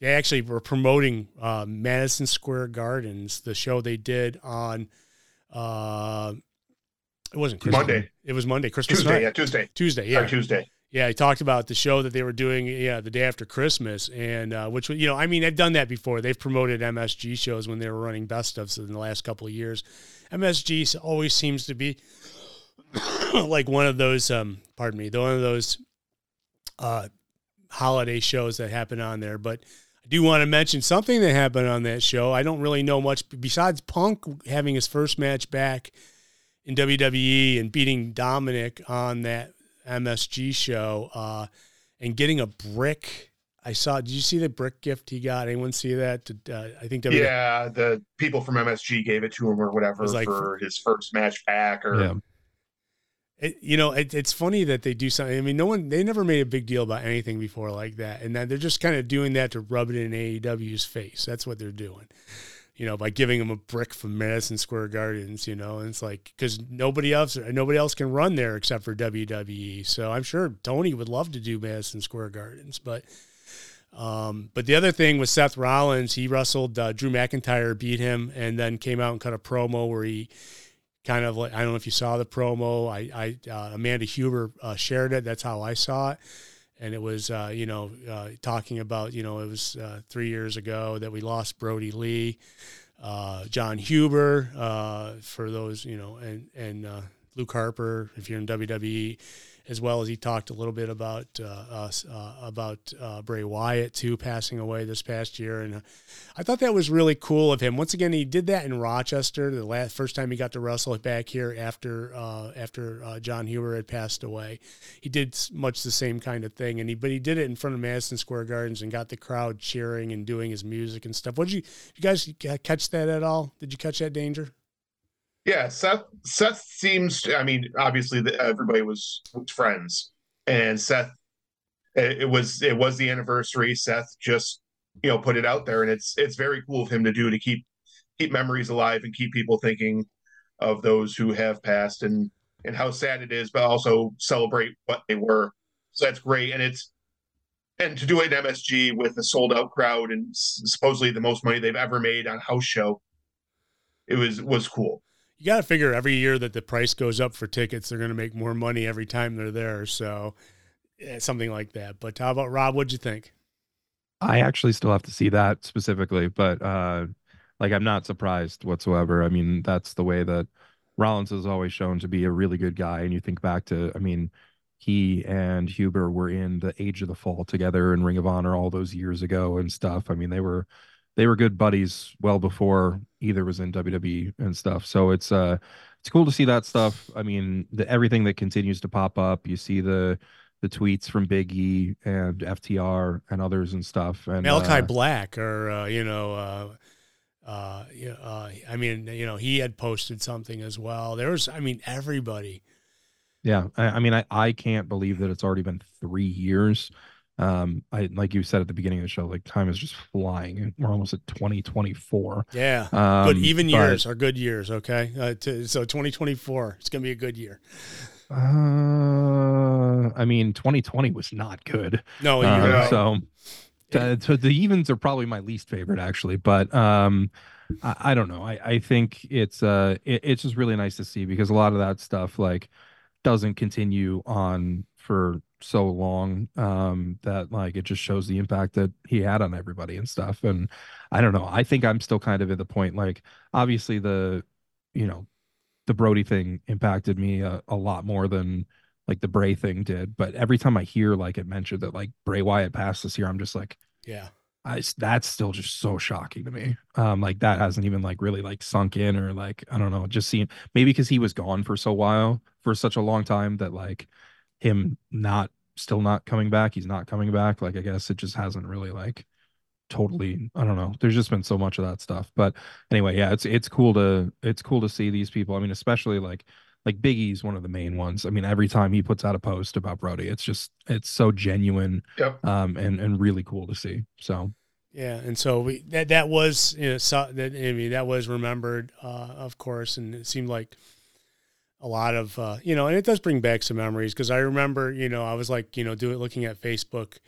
they actually were promoting uh, Madison Square Gardens, the show they did on, uh, it wasn't Christmas. Monday. It was Monday, Christmas Tuesday, night. yeah, Tuesday. Tuesday, Yeah. yeah. Tuesday. Yeah, he talked about the show that they were doing, yeah, the day after Christmas, and uh, which you know, I mean, they've done that before. They've promoted MSG shows when they were running best ofs in the last couple of years. MSG always seems to be like one of those, um, pardon me, the one of those uh, holiday shows that happen on there. But I do want to mention something that happened on that show. I don't really know much besides Punk having his first match back in WWE and beating Dominic on that MSG show uh, and getting a brick. I saw. Did you see the brick gift he got? Anyone see that? Uh, I think WWE. Yeah, the people from MSG gave it to him or whatever like- for his first match back. Or Yeah. It, you know, it, it's funny that they do something. I mean, no one they never made a big deal about anything before like that, and that they're just kind of doing that to rub it in AEW's face. That's what they're doing. You know, by giving them a brick from Madison Square Gardens. You know, and it's like because nobody else nobody else can run there except for WWE. So I'm sure Tony would love to do Madison Square Gardens, but. Um, but the other thing was Seth Rollins. He wrestled uh, Drew McIntyre, beat him, and then came out and cut a promo where he kind of like I don't know if you saw the promo. I, I uh, Amanda Huber uh, shared it. That's how I saw it, and it was uh, you know uh, talking about you know it was uh, three years ago that we lost Brodie Lee, uh, Jon Huber for those you know, and and Luke Harper if you're in WWE. As well as he talked a little bit about uh, uh, about uh, Bray Wyatt too passing away this past year, and uh, I thought that was really cool of him. Once again, he did that in Rochester the last first time he got to wrestle back here after uh, after Jon Huber had passed away. He did much the same kind of thing, and he but he did it in front of Madison Square Gardens and got the crowd cheering and doing his music and stuff. What did you you guys catch that at all? Did you catch that danger? Yeah, Seth. Seth seems. I mean, obviously, the, everybody was, friends, and Seth. It, it was it was the anniversary. Seth just you know put it out there, and it's it's very cool of him to do to keep keep memories alive and keep people thinking of those who have passed and and how sad it is, but also celebrate what they were. So that's great, and it's and to do in MSG with a sold out crowd and supposedly the most money they've ever made on house show. It was was cool. You got to figure every year that the price goes up for tickets, they're going to make more money every time they're there. So yeah, something like that. But how about Rob? What'd you think? I actually still have to see that specifically, but uh like I'm not surprised whatsoever. I mean, that's the way that Rollins has always shown to be a really good guy. And you think back to, I mean, he and Huber were in the Age of the Fall together in Ring of Honor all those years ago and stuff. I mean, they were they were good buddies well before either was in WWE and stuff. So it's uh it's cool to see that stuff. I mean, the everything that continues to pop up. You see the the tweets from Big E and FTR and others and stuff. And Malachi uh, Black, or uh, you know, uh, uh, uh, I mean, you know, he had posted something as well. There was, I mean, everybody. Yeah, I, I mean, I I can't believe that it's already been three years. Um, I like you said at the beginning of the show, like time is just flying, and we're almost at 2024. Yeah, Um, good even years are good years. Okay, uh, to, so 2024, it's gonna be a good year. Uh, I mean, 2020 was not good. No, right. So, uh, so the evens are probably my least favorite actually, but um, I, I don't know. I, I think it's uh, it, it's just really nice to see because a lot of that stuff like doesn't continue on for so long um that like it just shows the impact that he had on everybody and stuff and i don't know i think i'm still kind of at the point like obviously the you know the brodie thing impacted me a, a lot more than like the bray thing did but every time i hear like it mentioned that like bray wyatt passed this year i'm just like yeah, I that's still just so shocking to me. Um, like that hasn't even like really like sunk in or like I don't know, just seeing maybe because he was gone for so while for such a long time that like him not still not coming back, he's not coming back. Like I guess it just hasn't really like totally I don't know. There's just been so much of that stuff. But anyway, yeah, it's it's cool to it's cool to see these people. I mean, especially like like Big E's one of the main ones. I mean, every time he puts out a post about Brodie, it's just it's so genuine Yep. um and and really cool to see. So yeah, and so we that that was you know so, that I mean that was remembered, uh, of course, and it seemed like a lot of uh, you know, and it does bring back some memories because I remember you know I was like you know doing looking at Facebook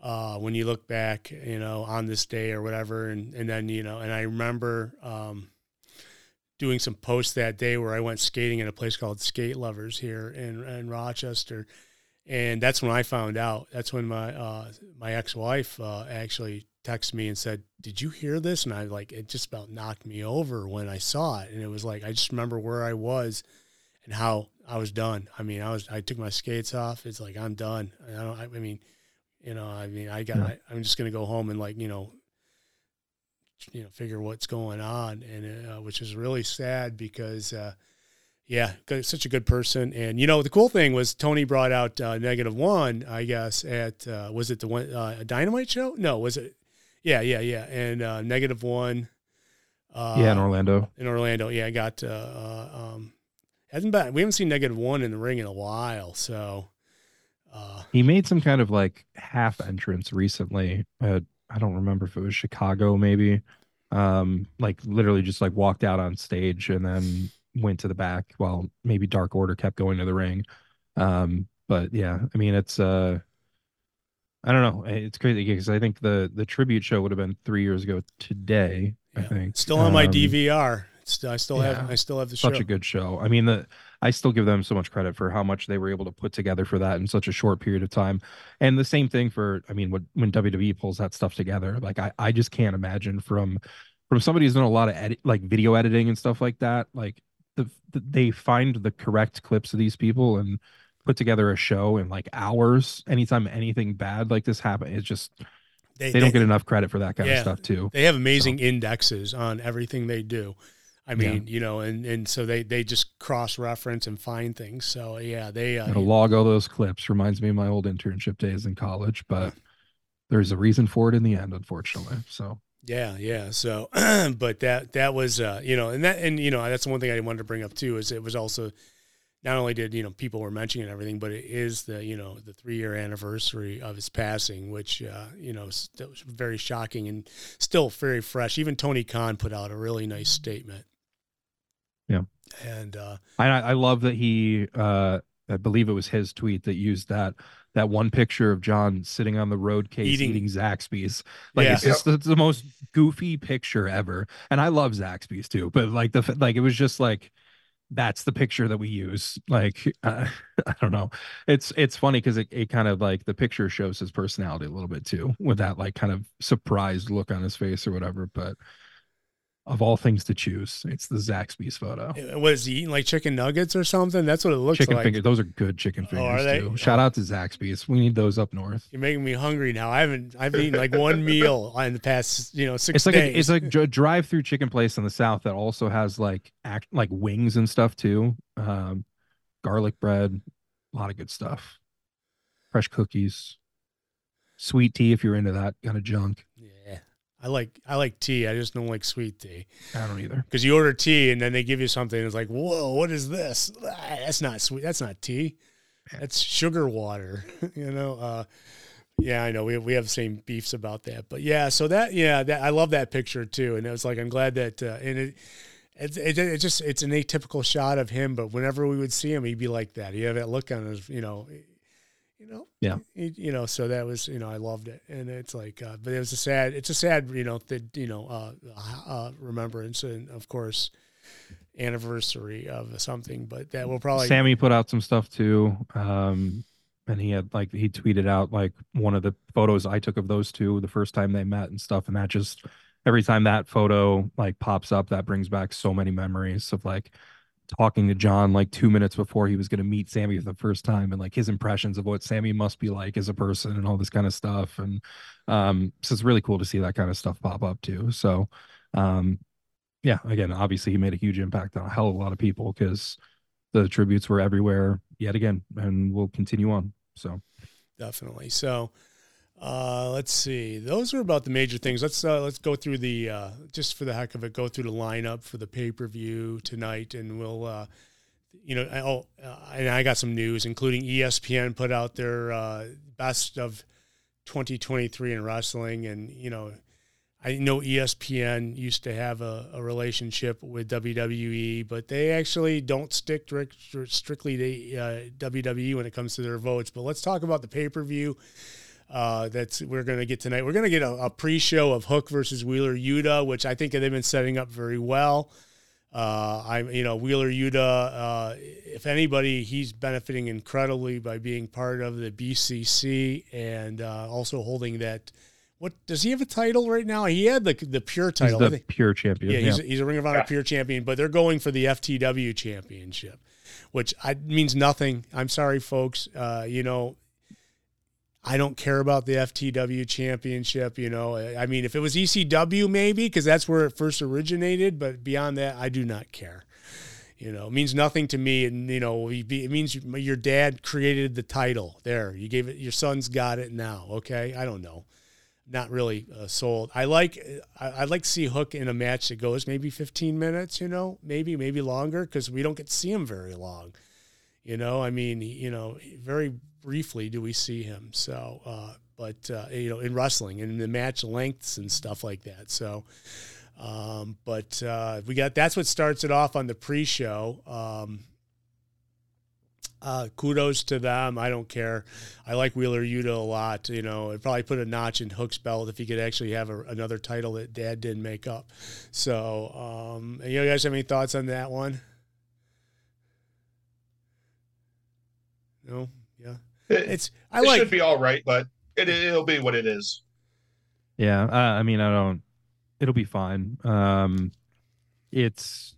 uh, when you look back, you know, on this day or whatever, and and then you know, and I remember um, doing some posts that day where I went skating in a place called Skate Lovers here in in Rochester, and that's when I found out. That's when my uh, my ex wife uh, actually texted me and said, "Did you hear this?" And I like it just about knocked me over when I saw it, and it was like I just remember where I was and how I was done. I mean, I was I took my skates off. It's like I'm done. I don't. I, I mean, you know, I mean, I got. Yeah. I, I'm just gonna go home and like you know, you know, figure what's going on, and uh, which is really sad because. Uh, yeah, such a good person, and you know the cool thing was Tony brought out uh, negative one, I guess. At uh, was it the one uh, a Dynamite show? No, was it? Yeah, yeah, yeah, and uh, negative one. Uh, yeah, in Orlando. in Orlando. Yeah, I got uh, uh, um, hasn't been we haven't seen negative one in the ring in a while, so uh, He made some kind of like half entrance recently. At, I don't remember if it was Chicago, maybe. Um, like literally just like walked out on stage and then went to the back while maybe Dark Order kept going to the ring. Um, but yeah, I mean it's uh I don't know. It's crazy because I think the the tribute show would have been three years ago today. I think still on my Um, DVR. It's, I still yeah. have I still have the show. such show. a good show. I mean, the I still give them so much credit for how much they were able to put together for that in such a short period of time. And the same thing for, I mean, when when WWE pulls that stuff together, like I I just can't imagine from from somebody who's done a lot of edit like video editing and stuff like that. Like the, the they find the correct clips of these people and put together a show in like hours. Anytime anything bad like this happen, it's just they, don't get enough credit for that kind Yeah. of stuff too. They have amazing indexes on everything they do. I mean, you know, and and so they they just cross reference and find things. So yeah, they uh, Gotta log all those clips. Reminds me of my old internship days in college, but there's a reason for it in the end, unfortunately. So Yeah, yeah. So, but that that was uh, you know, and that and you know that's the one thing I wanted to bring up too is it was also not only did you know people were mentioning everything, but it is the you know the three year anniversary of his passing, which uh, you know was very shocking and still very fresh. Even Tony Khan put out a really nice statement. Yeah. and uh, I I love that he uh I believe it was his tweet that used that that one picture of John sitting on the road case Eating- eating, Zaxby's. Like Yeah. it's just it's the most goofy picture ever. And I love Zaxby's too, but like the like it was just like that's the picture that we use. Like, uh, I don't know. It's it's funny because it, it kind of like the picture shows his personality a little bit too, with that like kind of surprised look on his face or whatever. But of all things to choose, it's the Zaxby's photo. Was he eating like chicken nuggets or something? That's what it looks like. chicken like. fingers. Those are good chicken Oh, are fingers they? too. Shout out to Zaxby's. We need those up north. You're making me hungry now. I haven't. I've eaten like one meal in the past, you know, six It's like a, days. it's like a drive-through chicken place in the south that also has like act like wings and stuff too. Um, garlic bread, a lot of good stuff. Fresh cookies, sweet tea if you're into that kind of junk. I like I like tea. I just don't like sweet tea I don't either. because you order tea and then they give you something. And it's like, whoa, what is this? Ah, That's not sweet. That's not tea. That's sugar water. you know. Uh, yeah, I know. We have, we have the same beefs about that, but yeah. So that yeah, that I love that picture too, and it was like I'm glad that uh, and it. It, it, it just it's an atypical shot of him, but whenever we would see him, he'd be like that. He had that look on his, you know, you know, Yeah. you know. So that was, you know, I loved it, and it's like, uh, but it was a sad, it's a sad, you know, that you know, uh, uh, remembrance, and of course, anniversary of something. But that will probably, Sammy put out some stuff too. Um, and he had like he tweeted out like one of the photos I took of those two the first time they met and stuff. And that just every time that photo like pops up, that brings back so many memories of like talking to John like two minutes before he was going to meet Sammy for the first time and like his impressions of what Sammy must be like as a person and all this kind of stuff. And um, so it's really cool to see that kind of stuff pop up too. So, um, yeah, again, obviously he made a huge impact on a hell of a lot of people because the tributes were everywhere yet again and will continue on. So definitely. So, uh, let's see. Those are about the major things. Let's uh, let's go through the uh, just for the heck of it, go through the lineup for the pay per view tonight, and we'll. Uh, you know, I- oh, uh, and I got some news, including ESPN put out their uh, best of 2023 in wrestling, and you know, I know ESPN used to have a, a relationship with WWE, but they actually don't stick direct, strictly to WWE when it comes to their votes. But let's talk about the pay per view. Uh, that's we're going to get tonight. We're going to get a, a pre-show of Hook versus Wheeler Yuta, which I think they've been setting up very well. Uh, I'm, you know, Wheeler Yuta. Uh, if anybody, he's benefiting incredibly by being part of the BCC and uh, also holding that. What does he have a title right now? He had the the pure title. I the pure champion. yeah, Yeah, he's, he's a Ring of Honor pure champion, but they're going for the FTW championship, which I, means nothing. I'm sorry, folks. Uh, you know, I don't care about the FTW championship. You know, I mean, if it was ECW, maybe because that's where it first originated, but beyond that, I do not care. You know, it means nothing to me, and you know, it means your dad created the title. There, you gave it. Your son's got it now. Okay, I don't know not really uh, sold. I like I, I'd like to see Hook in a match that goes maybe 15 minutes, you know, maybe maybe longer because we don't get to see him very long. You know, I mean, you know, very briefly do we see him. So, uh, but uh, you know, in wrestling and the match lengths and stuff like that. So, um, but uh, we got that's what starts it off on the pre-show. Um, uh, kudos to them. I don't care. I like Wheeler Yuta a lot. You know, it'd probably put a notch in Hook's belt if he could actually have a, another title that Dad didn't make up. So, um, you guys have any thoughts on that one? No, It, it's I it like. should be all right, but it, it'll be what it is. yeah. Uh, I mean, I don't. It'll be fine. Um, it's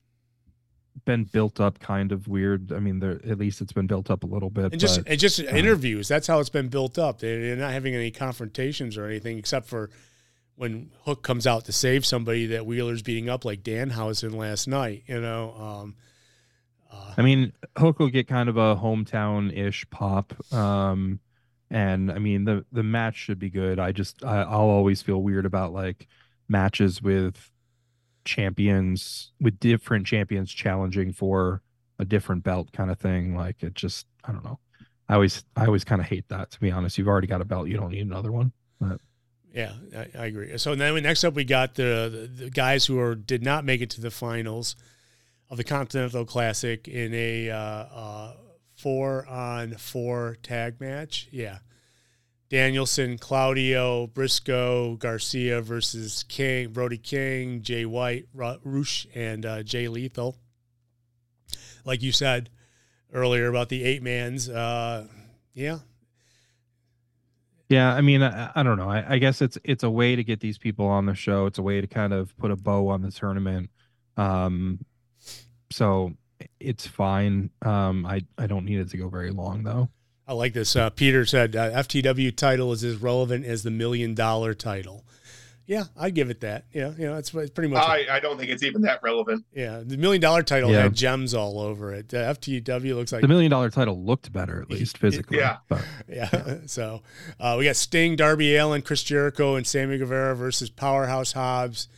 been built up kind of weird. I mean, there at least it's been built up a little bit. and just but, and just um, interviews. That's how it's been built up. They- They're not having any confrontations or anything, except for when Hook comes out to save somebody that Wheeler's beating up, like Danhausen last night. You know, um, uh, I mean, Hook will get kind of a hometown ish pop. Um, and I mean the the match should be good. I just I, I'll always feel weird about like matches with champions with different champions challenging for a different belt kind of thing. Like it just I don't know. I always I always kind of hate that to be honest. You've already got a belt, you don't need another one. Yeah, I, I agree. So then next up, we got the, the the guys who are did not make it to the finals of the Continental Classic in a uh, uh, four on four tag match. Yeah, Danielson, Claudio, Briscoe, Garcia versus King, Brody King, Jay White, Rush, and uh, Jay Lethal. like you said earlier about the eight mans. Uh, yeah, Yeah, I mean, I, I don't know. I, I guess it's it's a way to get these people on the show. It's a way to kind of put a bow on the tournament. Um, so it's fine. Um, I I don't need it to go very long though. I like this. Uh, Peter said uh, FTW title is as relevant as the million dollar title. Yeah, I give it that. Yeah, you know, it's, it's pretty much. I, I don't think it's even that relevant. yeah, the million dollar title Yeah. had gems all over it. Uh, FTW looks like The million dollar title looked better at least physically. Yeah. but Yeah. So uh, we got Sting, Darby Allin, Chris Jericho, and Sammy Guevara versus Powerhouse Hobbs,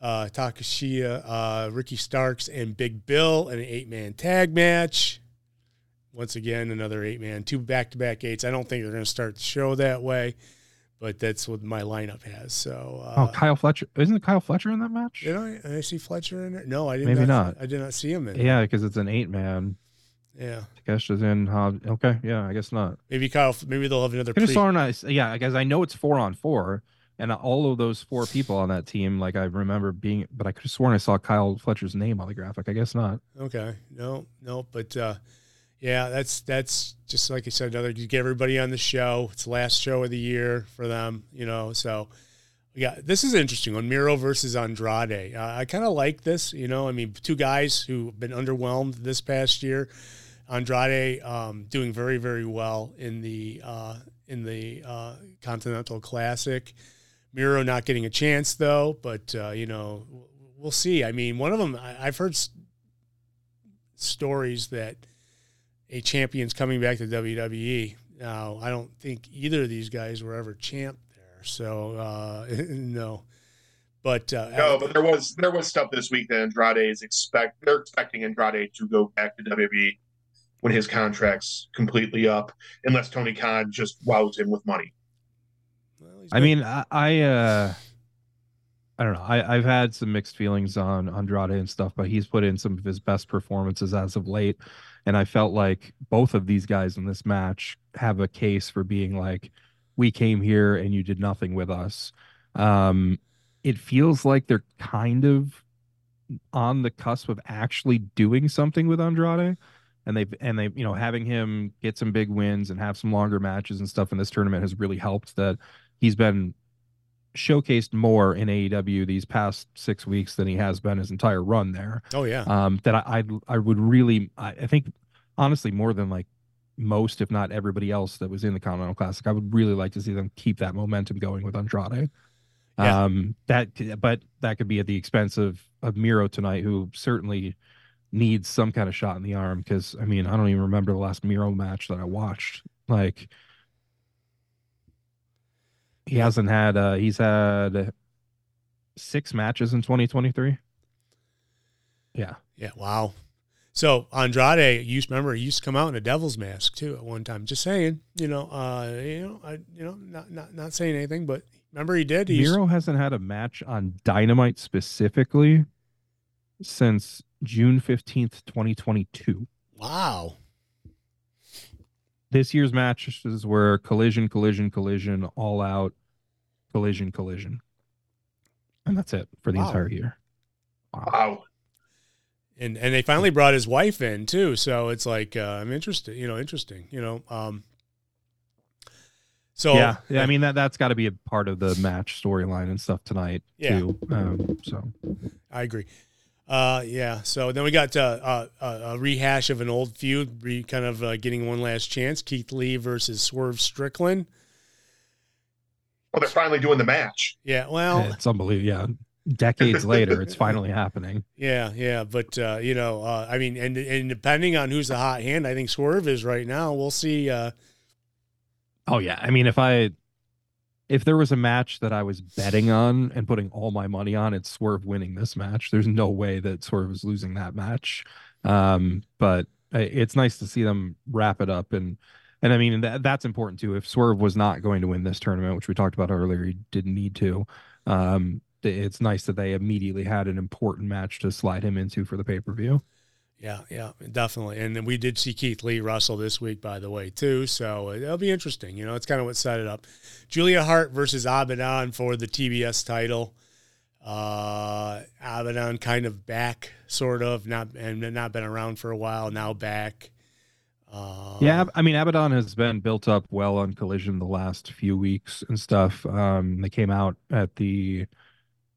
uh, Takeshita, uh, Ricky Starks, and Big Bill in an eight man tag match. Once again, another eight man, two back to back eights. I don't think they're going to start the show that way, but that's what my lineup has. So, oh, uh, Kyle Fletcher isn't Kyle Fletcher in that match? did I, did I see Fletcher in there? No, I didn't. Maybe not. not. I did not see him in. Yeah, because it's an eight man. yeah. Takeshita's in. Hobbs. Okay, yeah, I guess not. Maybe Kyle. Maybe they'll have another. Could Pre- sworn I, yeah, because I know it's four on four, and all of those four people on that team, like I remember being, but I could have sworn I saw Kyle Fletcher's name on the graphic. I guess not. Okay. No, no, but uh yeah, that's that's just like I said, another you get everybody on the show. It's the last show of the year for them, you know. So yeah, this is interesting on Miro versus Andrade. Uh, I kind of like this, you know. I mean, two guys who've been underwhelmed this past year. Andrade um, doing very very well in the uh, in the uh, Continental Classic. Miro not getting a chance though, but uh, you know we'll see. I mean, one of them I, I've heard s- stories that a champion's coming back to WWE. Now, I don't think either of these guys were ever champ there, so uh, no. But uh, No, but there was there was stuff this week that Andrade is expect they're expecting Andrade to go back to WWE when his contract's completely up, unless Tony Khan just wows him with money. I mean, I, I uh I don't know. I, I've had some mixed feelings on Andrade and stuff, but he's put in some of his best performances as of late. And I felt like both of these guys in this match have a case for being like, we came here and you did nothing with us. Um, it feels like they're kind of on the cusp of actually doing something with Andrade. And they've and they, you know, having him get some big wins and have some longer matches and stuff in this tournament has really helped that he's been showcased more in AEW these past six weeks than he has been his entire run there. oh yeah, Um, that I I, I would really I, I think honestly more than like most if not everybody else that was in the Continental Classic, I would really like to see them keep that momentum going with Andrade. Yeah. Um, that but that could be at the expense of of Miro tonight, who certainly needs some kind of shot in the arm because I mean I don't even remember the last Miro match that I watched. Like he hasn't had uh he's had six matches in 2023. Yeah. yeah, wow. So Andrade, you used remember he used to come out in a devil's mask too at one time. Just saying, you know, uh, you know, I, you know, not not not saying anything, but remember he did. He used- Miro hasn't had a match on Dynamite specifically since June 15th, 2022. wow. This year's matches were collision, collision, collision, all out, collision, collision. And that's it for the Wow. entire year. Wow. and and they finally brought his wife in too so it's like uh, i'm interested you know interesting you know um so yeah. Yeah. I mean, that, that's got to be a part of the match storyline and stuff tonight, Yeah. too. Um, so, i agree uh yeah so then we got uh, uh, uh, a rehash of an old feud re, kind of uh, getting one last chance keith lee versus swerve strickland Well, they're finally doing the match. yeah well it's unbelievable. Yeah. Decades later, it's finally happening. yeah yeah but uh you know uh i mean and and depending on who's the hot hand i think swerve is right now we'll see uh Oh yeah, I mean if I if there was a match that I was betting on and putting all my money on, it's Swerve winning this match. There's no way that Swerve is losing that match. Um, but it's nice to see them wrap it up and and I mean that that's important too. If Swerve was not going to win this tournament, which we talked about earlier, he didn't need to. Um, it's nice that they immediately had an important match to slide him into for the pay per view. Yeah, yeah, definitely. And then we did see Keith Lee Russell this week, by the way, too. So it'll be interesting. You know, it's kind of what set it up. Julia Hart versus Abaddon for the TBS title. Uh, Abaddon kind of back, sort of not and not been around for a while now. Back. Uh, Yeah, I mean Abaddon has been built up well on Collision the last few weeks and stuff. Um, they came out at the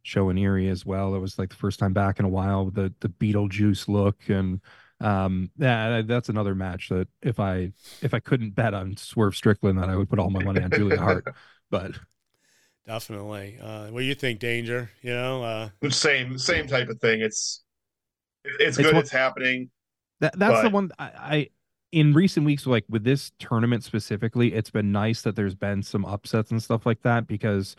show in Erie as well. It was like the first time back in a while with the the Beetlejuice look and um yeah that's another match that if I if I couldn't bet on Swerve Strickland that I would put all my money on Julia Hart. But definitely. Uh, what do you think, Danger? You know, uh, Same same type of thing. It's it's It's good. what- it's happening. That that's the one I, I in recent weeks, like with this tournament specifically, it's been nice that there's been some upsets and stuff like that because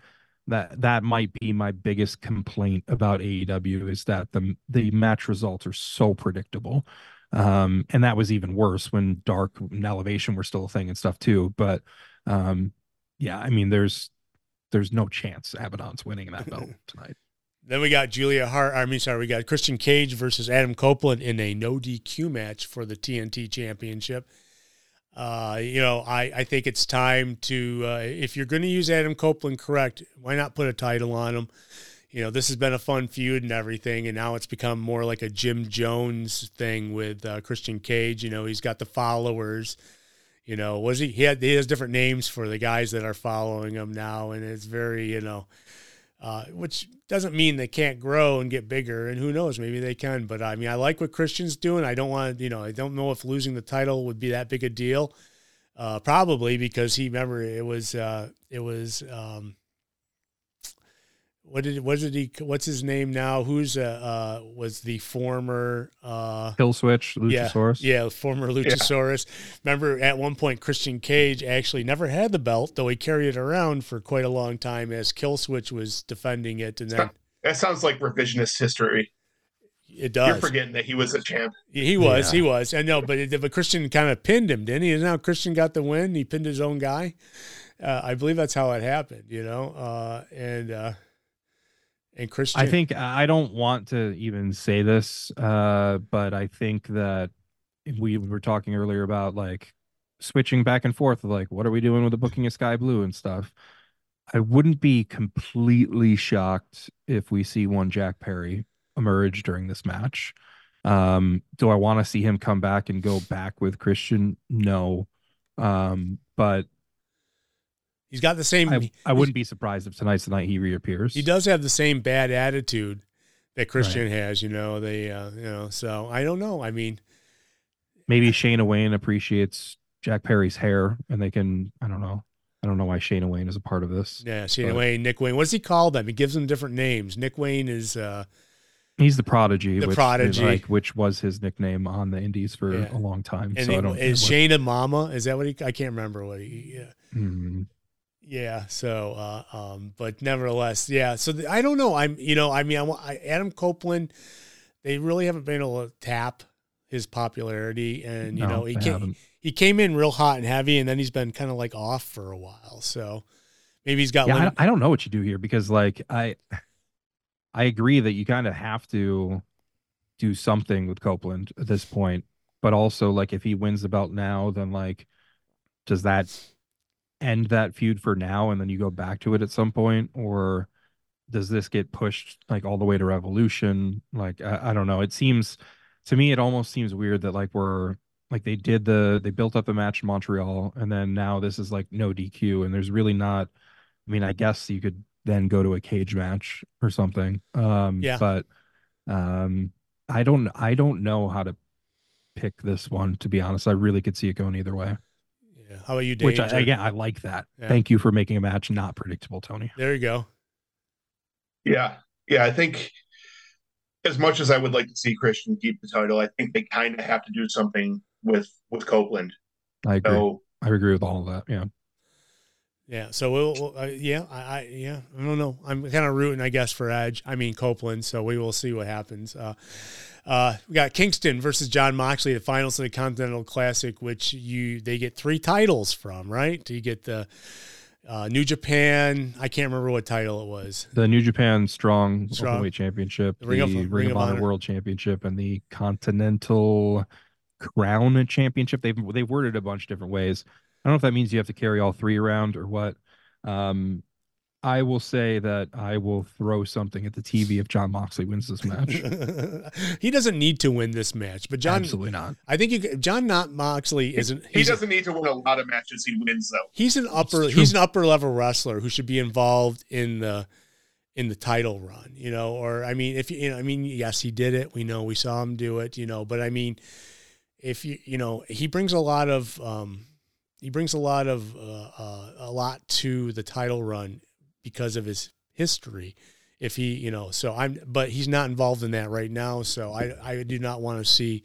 that that might be my biggest complaint about AEW is that the the match results are so predictable. Um, and that was even worse when Dark and Elevation were still a thing and stuff too. But um, yeah, I mean, there's there's no chance Abaddon's winning that belt tonight. Then we got Julia Hart. I mean, sorry, we got Christian Cage versus Adam Copeland in a no DQ match for the TNT Championship. Uh, you know, I, I think it's time to uh, if you're going to use Adam Copeland correct, why not put a title on him? You know, this has been a fun feud and everything, and now it's become more like a Jim Jones thing with uh, Christian Cage. You know, he's got the followers. You know, was he? He had he has different names for the guys that are following him now, and it's very you know uh, which doesn't mean they can't grow and get bigger. And who knows, maybe they can. But I mean, I like what Christian's doing. I don't want, you know, I don't know if losing the title would be that big a deal. Uh, probably because he remember it was uh, it was um, what did what did he what's his name now? Who's uh, uh was the former uh Kill switch, Luchasaurus. yeah, yeah, former Luchasaurus. Remember, at one point, Christian Cage actually never had the belt, though he carried it around for quite a long time as Killswitch was defending it, and then That sounds like revisionist history. it does. You're forgetting that he was a champ. He was, Yeah. he was. I know, but it, but Christian kind of pinned him, didn't he? And now Christian got the win. He pinned his own guy. Uh, I believe that's how it happened. You know, uh, and uh, and Christian. I think I don't want to even say this, uh, but I think that we were talking earlier about like switching back and forth, like what are we doing with the booking of Skye Blue and stuff. I wouldn't be completely shocked if we see one Jack Perry emerge during this match. Um, do I want to see him come back and go back with Christian? No. Um, but he's got the same. I, I wouldn't be surprised if tonight's the night he reappears. He does have the same bad attitude that Christian has. You know, they, uh, you know. So I don't know. I mean, maybe Shayna Wayne appreciates Jack Perry's hair and they can I don't know. I don't know why Shayna Wayne is a part of this. yeah, Shane Wayne, Nick Wayne. What does he call them? He gives them different names. Nick Wayne is. uh He's the prodigy, The which Prodigy. like which was his nickname on the indies for Yeah. a long time. And so I don't is what- Shayna Mama? Is that what he? I can't remember what he. Yeah. Hmm. Yeah. So, uh, um, but nevertheless, yeah. So the, I don't know. I'm, you know, I mean, I, I, Adam Copeland, they really haven't been able to tap his popularity, and you No, know, he came, haven't. he came in real hot and heavy, and then he's been kind of like off for a while. So maybe he's got. Yeah, limit- I, I don't know what you do here because like I I agree that you kind of have to do something with Copeland at this point, but also like if he wins the belt now, then like does that end that feud for now and then you go back to it at some point? Or does this get pushed like all the way to revolution? Like I, I don't know. It seems to me it almost seems weird that like we're like they did the they built up the match in montreal and then now this is like no dq and there's really not i mean i guess you could then go to a cage match or something. Um Yeah. but um i don't i don't know how to pick this one to be honest. I really could see it going either way. How about you, Dave? which I, again i like that Yeah. thank you for making a match not predictable tony There you go. Yeah, yeah. I think as much as I would like to see Christian keep the title, I think they kind of have to do something with with Copeland. i agree So i agree with all of that yeah Yeah. So we'll, uh, yeah, I, I, yeah, I don't know. I'm kind of rooting, I guess, for Edge. I mean Copeland. So we will see what happens. Uh, uh, we got Kingston versus Jon Moxley, the finals of the Continental Classic, which you they get three titles from, right? You get the uh, New Japan. I can't remember what title it was. the New Japan Strong, Strong. Openweight Championship, The Ring Ring of- of, Ring of Honor, Honor. World Championship, and the Continental Crown Championship. They've they've worded a bunch of different ways. I don't know if that means you have to carry all three around or what. Um, I will say that I will throw something at the TV if Jon Moxley wins this match. he doesn't need to win this match, but John, Absolutely not. I think you, John not Moxley isn't. He doesn't need to win a lot of matches. He wins though. He's an upper. He's an upper level wrestler who should be involved in the in the title run. You know, or I mean, if you, you know, I mean, yes, he did it. We know we saw him do it. You know, but I mean, if you you know, he brings a lot of um, he brings a lot of uh, uh, a lot to the title run because of his history. If he, you know, so I'm, but he's not involved in that right now. So I, I do not want to see.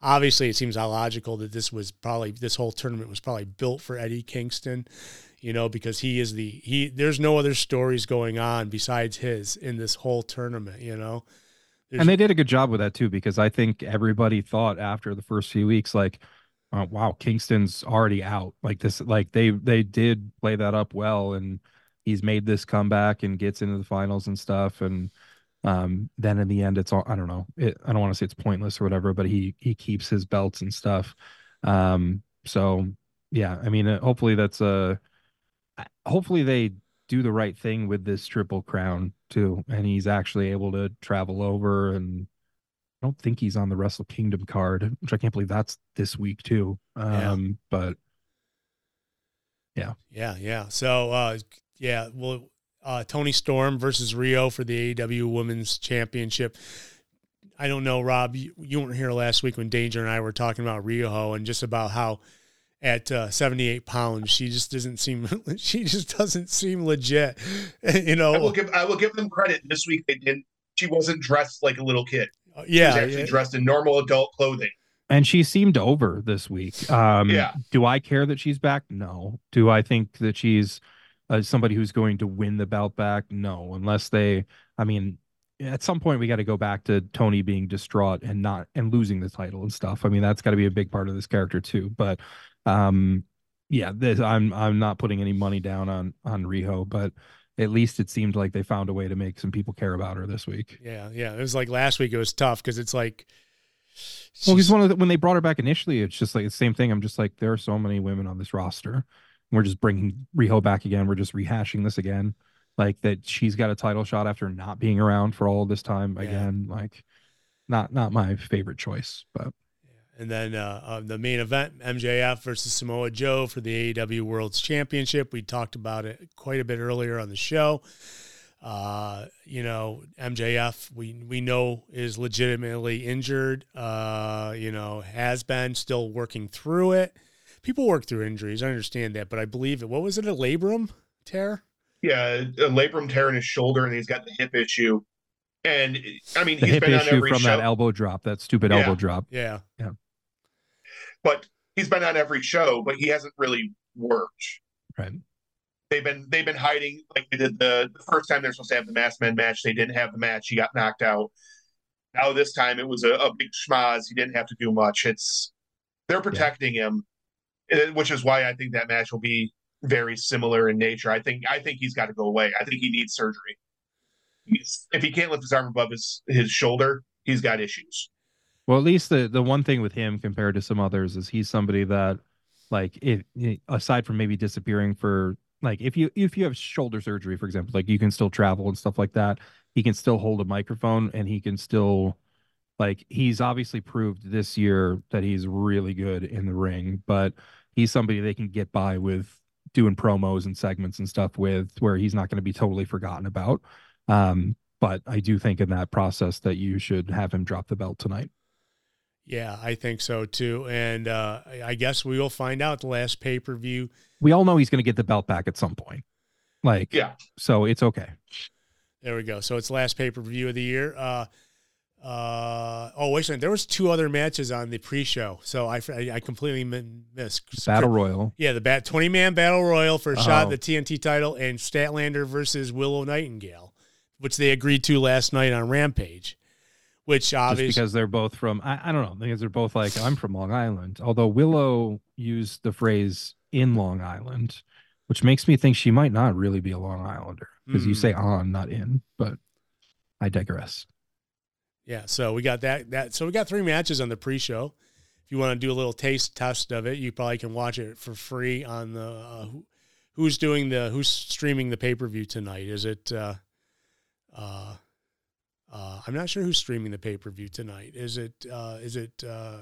Obviously, it seems illogical that this was probably this whole tournament was probably built for Eddie Kingston, you know, because he is the he. There's no other stories going on besides his in this whole tournament, you know. There's- And they did a good job with that too, because I think everybody thought after the first few weeks, like, oh, wow, Kingston's already out. Like this, like they they did play that up well, and he's made this comeback and gets into the finals and stuff. And um, then in the end, it's all I don't know. It, I don't want to say it's pointless or whatever, but he he keeps his belts and stuff. Um, so yeah, I mean, uh, hopefully that's a. Hopefully they do the right thing with this triple crown too, and he's actually able to travel over. And I don't think he's on the Wrestle Kingdom card, which I can't believe that's this week too. Yeah. Um, but Yeah, yeah. Yeah. So, uh, yeah, well, uh, Toni Storm versus Riho for the AEW Women's Championship. I don't know, Rob. You, you weren't here last week when Danger and I were talking about Riho and just about how at uh, 78 pounds she just doesn't seem she just doesn't seem legit. you I will know, give I will give them credit. This week they didn't. She wasn't dressed like a little kid. She was yeah, actually yeah. dressed in normal adult clothing. and she seemed over this week. Um, Yeah. Do I care that she's back? No. Do I think that she's uh, somebody who's going to win the belt back? No. Unless they, I mean, at some point we got to go back to Toni being distraught and not and losing the title and stuff. I mean, that's got to be a big part of this character too. But, um, yeah, this, I'm I'm not putting any money down on on Riho, but at least it seemed like they found a way to make some people care about her this week. yeah, yeah. It was like last week. It was tough because it's like, Well, he's one of the, when they brought her back initially, it's just like the same thing. I'm just like, there are so many women on this roster. We're just bringing Riho back again. We're just rehashing this again. Like that she's got a title shot after not being around for all this time Yeah. again. Like, not not my favorite choice, but And then uh, uh, the main event, MJF versus Samoa Joe for the AEW World's Championship. We talked about it quite a bit earlier on the show. Uh, you know, MJF, we we know is legitimately injured. Uh, you know, has been still working through it. People work through injuries. I understand that, but I believe it. What was it? A labrum tear? Yeah, a labrum tear in his shoulder, and he's got the hip issue. And I mean, the he's hip been on issue every from show, that elbow drop, that stupid Yeah. elbow drop. Yeah. Yeah, but he's been on every show, but he hasn't really worked. Right. They've been they've been hiding like they did the, the first time they're supposed to have the mass men match. They didn't have the match. He got knocked out. Now this time it was a, a big schmaz. He didn't have to do much. It's they're protecting him, eh, which is why I think that match will be very similar in nature. I think I think he's got to go away. I think he needs surgery. He's, if he can't lift his arm above his his shoulder, he's got issues. Well, at least the the one thing with him compared to some others is he's somebody that, like, if aside from maybe disappearing for like if you if you have shoulder surgery, for example, like you can still travel and stuff like that. He can still hold a microphone and he can still, like, he's obviously proved this year that he's really good in the ring. But he's somebody they can get by with doing promos and segments and stuff with, where he's not going to be totally forgotten about. Um, but I do think in that process that you should have him drop the belt tonight. Yeah, I think so too. And uh, I I guess we will find out the last pay per view. we all know he's going to get the belt back at some point. Like, Yeah. so it's okay. There we go. So it's last pay per view of the year. Uh, uh, oh wait a second. There was two other matches on the pre show, so I, I I completely missed Battle Royal. Yeah, the bat twenty man battle royal for a shot Oh. at the TNT title and Statlander versus Willow Nightingale, which they agreed to last night on Rampage. Which Just obviously, because they're both from, I, I don't know, because they're both like, I'm from Long Island. Although Willow used the phrase in Long Island, which makes me think she might not really be a Long Islander because you Hmm. say on, not in, but I digress. yeah. So we got that that. So we got three matches on the pre show. If you want to do a little taste test of it, you probably can watch it for free on the uh, who's doing the who's streaming the pay per view tonight? Is it? Uh, uh, uh, I'm not sure who's streaming the pay per view tonight. Is it? Uh, is it? Uh,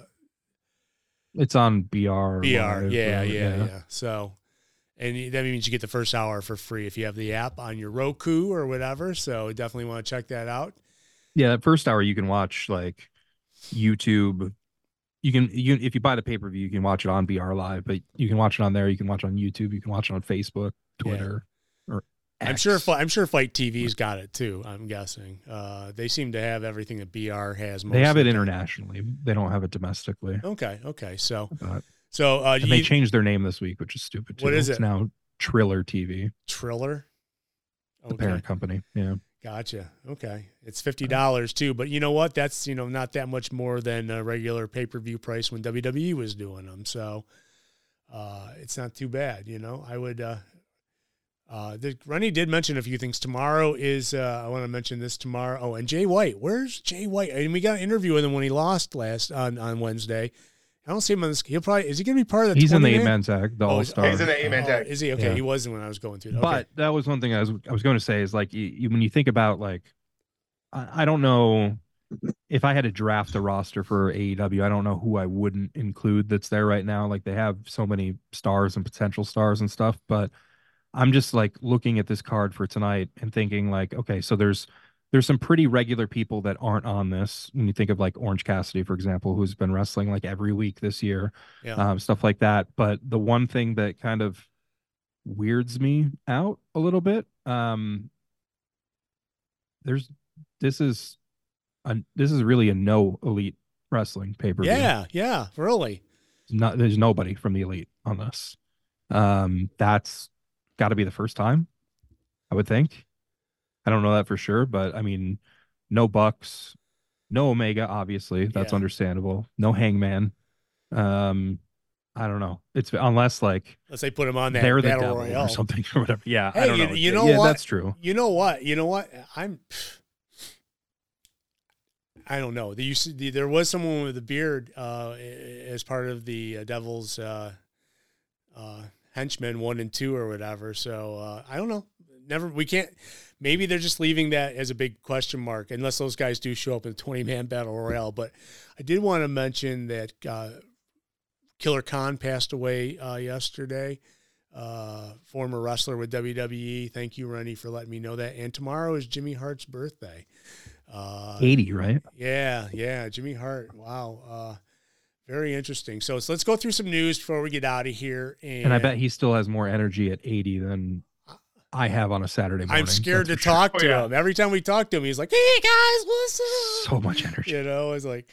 It's on BR. BR. Yeah, Live, yeah, yeah, So, and that means you get the first hour for free if you have the app on your Roku or whatever. So definitely want to check that out. Yeah, that first hour you can watch like YouTube. You can you if you buy the pay per view, you can watch it on BR Live, but you can watch it on there. You can watch it on YouTube. You can watch it on Facebook, Yeah. Or I'm sure. I'm sure FITE TV's got it too. I'm guessing. Uh, they seem to have everything that BR has. most they have it internationally. They don't have it domestically. Okay. Okay. So, But so uh, and they you, changed their name this week, which is stupid. Too. What is It's it? now Triller TV, Triller. the parent company. Yeah, Gotcha. Okay. It's fifty dollars too, but you know what? That's you know not that much more than a regular pay per view price when WWE was doing them. So uh, it's not too bad. You know, I would. Uh, uh, the, Rennie did mention a few things. Tomorrow is. Uh, I want to mention this tomorrow. Oh, and Jay White. Where's Jay White? I And we got an interview with him when he lost last on on Wednesday. I don't see him on this. He'll probably is he going to be part of the? he's in the 20 eight man? man tag, the Oh, All he's- Star. He's in the eight-man Oh, is he okay? Yeah. He wasn't when I was going through. Okay. But that was one thing I was I was going to say is like you, you, when you think about like I, I don't know if I had to draft a roster for AEW, I don't know who I wouldn't include that's there right now. Like they have so many stars and potential stars and stuff, but I'm just like looking at this card for tonight and thinking like, okay, so there's there's some pretty regular people that aren't on this. When you think of like Orange Cassidy, for example, who's been wrestling like every week this year, yeah. um, stuff like that. But the one thing that kind of weirds me out a little bit, um, there's this is a, this is really a no elite wrestling pay per view. yeah. Yeah. Really. not there's nobody from the elite on this. Um, that's got to be the first time, I would think. I don't know that for sure, but I mean, no Bucks, no Omega, obviously that's Yeah. understandable. No Hangman. Um, I don't know. It's unless like Let's say put him on that they're the devil royale or something or whatever. Yeah, I don't know. you know yeah, what? That's true. You know what? You know what? I'm. I don't know. The, you see, the, there was someone with a beard uh, as part of the uh, Devils uh, uh, henchmen one and two or whatever. So uh, I don't know. Never. We can't. Maybe they're just leaving that as a big question mark, unless those guys do show up in a twenty man battle royale. But I did want to mention that uh, Killer Khan passed away uh, yesterday uh, former wrestler with WWE. Thank you, Rennie, for letting me know that. And tomorrow is Jimmy Hart's birthday. Uh, 80, right? yeah, yeah, Jimmy Hart. Wow. Uh, very interesting. So, so let's go through some news before we get out of here. And, And I bet he still has more energy at 80 than I have on a Saturday morning. I'm scared to that's for sure. talk Oh, to yeah. him. Every time we talk to him, he's like, "Hey guys, what's up?" So much energy. You know, I was like,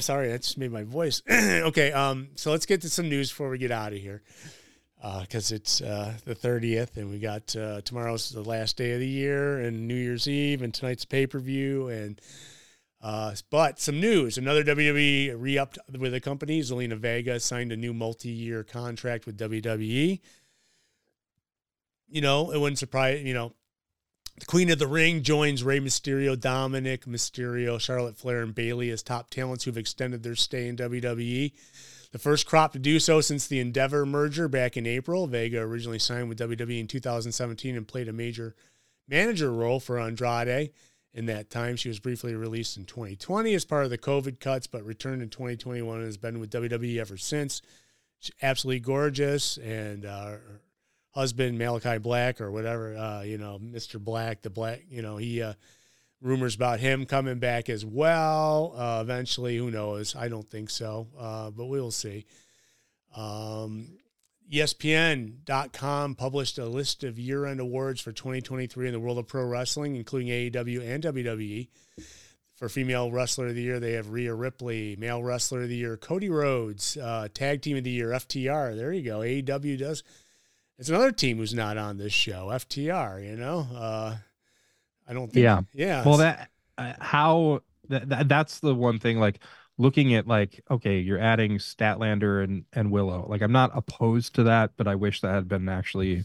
sorry, that just made my voice. okay, um, so let's get to some news before we get out of here. Because it's uh, the 30th, and we got uh, tomorrow's the last day of the year, and New Year's Eve, and tonight's pay per view. And uh, but some news: another WWE re-upped with the company. Zelina Vega signed a new multi-year contract with WWE. You know, it wouldn't surprise you know the Queen of the Ring joins Rey Mysterio, Dominic Mysterio, Charlotte Flair, and Bayley as top talents who've extended their stay in WWE. The first crop to do so since the Endeavor merger back in April. Vega originally signed with WWE in 2017 and played a major manager role for Andrade. In that time, she was briefly released in 2020 as part of the COVID cuts, but returned in 2021 and has been with WWE ever since. She's absolutely gorgeous, and uh, her husband Malakai Black or whatever, uh, you know, Mr. Black, the Black, you know, he uh, rumors about him coming back as well. Uh, eventually, who knows? I don't think so, uh, but we'll see. Um, ESPN.com published a list of year end awards for 2023 in the world of pro wrestling, including AEW and WWE. For female wrestler of the year, they have Rhea Ripley. Male wrestler of the year, Cody Rhodes. Uh, tag team of the year, FTR. There you go. AEW does. It's another team who's not on this show, FTR. You know, uh, I don't think. Yeah. yeah. Well, that uh, how that, that that's the one thing. Like looking at like okay, you're adding Statlander and and Willow. Like I'm not opposed to that, but I wish that had been actually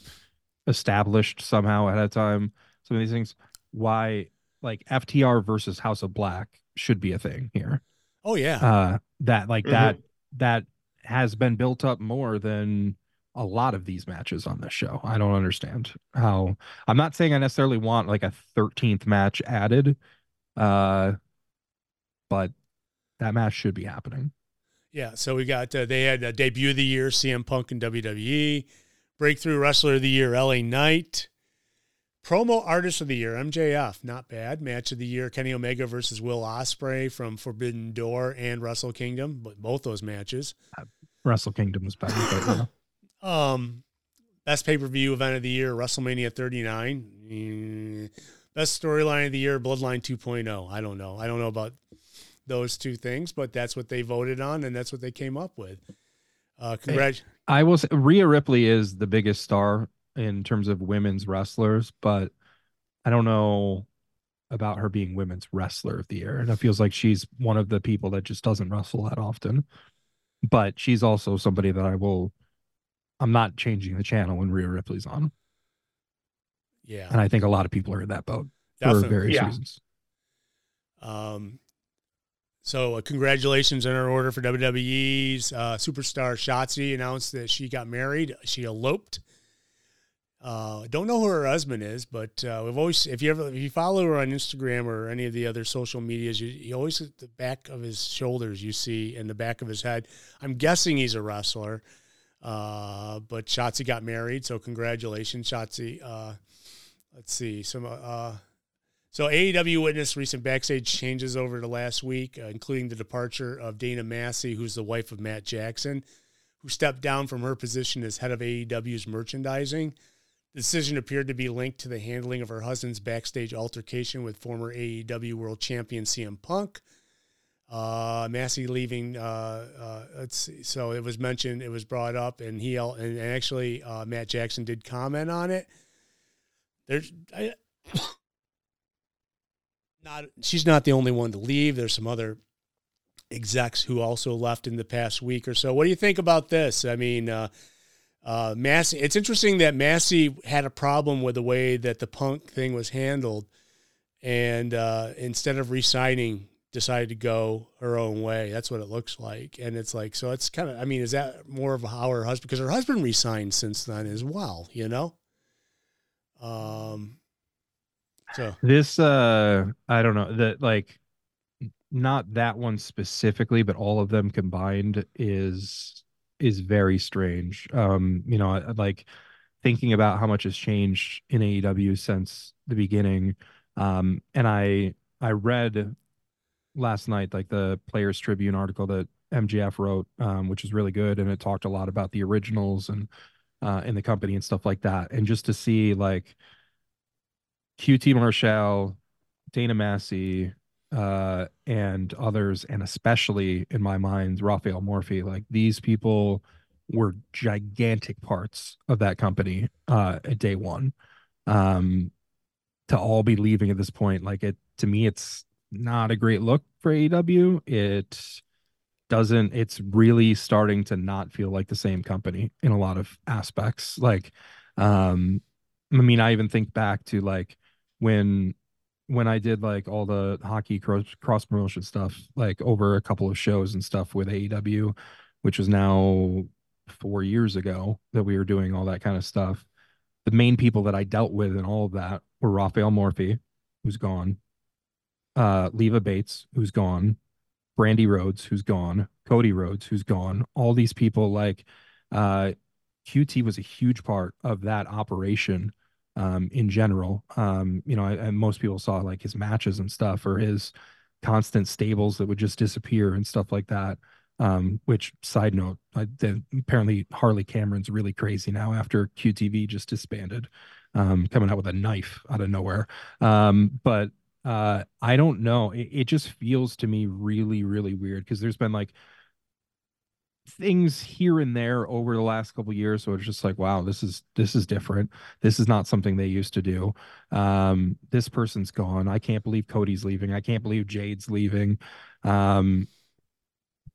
established somehow ahead of time. Some of these things. Why like FTR versus House of Black should be a thing here. Oh yeah. Uh, that like Mhm. that that has been built up more than a lot of these matches on this show. I don't understand how I'm not saying I necessarily want like a 13th match added. Uh but that match should be happening. Yeah, so we got uh, they had a debut of the year CM Punk in WWE, breakthrough wrestler of the year LA Knight, promo artist of the year MJF, not bad. Match of the year Kenny Omega versus Will Ospreay from Forbidden Door and Wrestle Kingdom, but both those matches. Wrestle Kingdom was better, but yeah. Um, best pay per view event of the year WrestleMania 39. Mm, best storyline of the year Bloodline 2.0. I don't know. I don't know about those two things, but that's what they voted on and that's what they came up with. Uh, congrats. I will say Rhea Ripley is the biggest star in terms of women's wrestlers, but I don't know about her being women's wrestler of the year. And it feels like she's one of the people that just doesn't wrestle that often. But she's also somebody that I will I'm not changing the channel when Rhea Ripley's on. Yeah. And I think a lot of people are in that boat Definitely. for various yeah. reasons. Um so, uh, congratulations on her order for WWE's uh, superstar Shotzi announced that she got married. She eloped. Uh, don't know who her husband is, but uh, we've always, if you ever, if you follow her on Instagram or any of the other social medias, you, you always at the back of his shoulders you see in the back of his head. I'm guessing he's a wrestler, uh, but Shotzi got married, so congratulations, Shotzi. Uh, let's see some. So AEW witnessed recent backstage changes over the last week, uh, including the departure of Dana Massie, who's the wife of Matt Jackson, who stepped down from her position as head of AEW's merchandising. The decision appeared to be linked to the handling of her husband's backstage altercation with former AEW World Champion CM Punk. Uh, Massie leaving. Uh, uh, see. So it was mentioned. It was brought up, and he and actually uh, Matt Jackson did comment on it. There's. I, not she's not the only one to leave. There's some other execs who also left in the past week or so. What do you think about this? I mean, uh, uh, Massie. It's interesting that Massie had a problem with the way that the Punk thing was handled, and uh, instead of resigning, decided to go her own way. That's what it looks like, and it's like so. It's kind of. I mean, is that more of how her husband? Because her husband resigned since then as well. You know. Um, so this uh I don't know that like not that one specifically, but all of them combined is is very strange. Um, you know, like thinking about how much has changed in AEW since the beginning. Um, and I I read last night like the Players Tribune article that MJF wrote, um, which is really good, and it talked a lot about the originals and uh, in the company and stuff like that. And just to see like QT Marshall, Dana Massie, uh, and others, and especially in my mind, Rafael Morffi. Like these people were gigantic parts of that company uh, at day one. Um, to all be leaving at this point, like it to me, it's not a great look for AEW. It doesn't. It's really starting to not feel like the same company in a lot of aspects. Like, um, I mean, I even think back to like when when I did like all the hockey cross cross promotion stuff, like over a couple of shows and stuff with AEW, which was now four years ago that we were doing all that kind of stuff. The main people that I dealt with and all of that were Rafael Morffi, who's gone, uh, Leva Bates, who's gone, Brandi Rhodes, who's gone, Cody Rhodes, who's gone. All these people, like uh, QT was a huge part of that operation um, in general. Um, you know, most people saw like his matches and stuff or his constant stables that would just disappear and stuff like that. Um, which side note, I, apparently Harley Cameron's really crazy now after QTV just disbanded, um, coming out with a knife out of nowhere. Um, but uh, I don't know. It, it just feels to me really, really weird because there's been like things here and there over the last couple years so it's just like wow this is this is different. This is not something they used to do. Um this person's gone. I can't believe cody's leaving. I can't believe jade's leaving. Um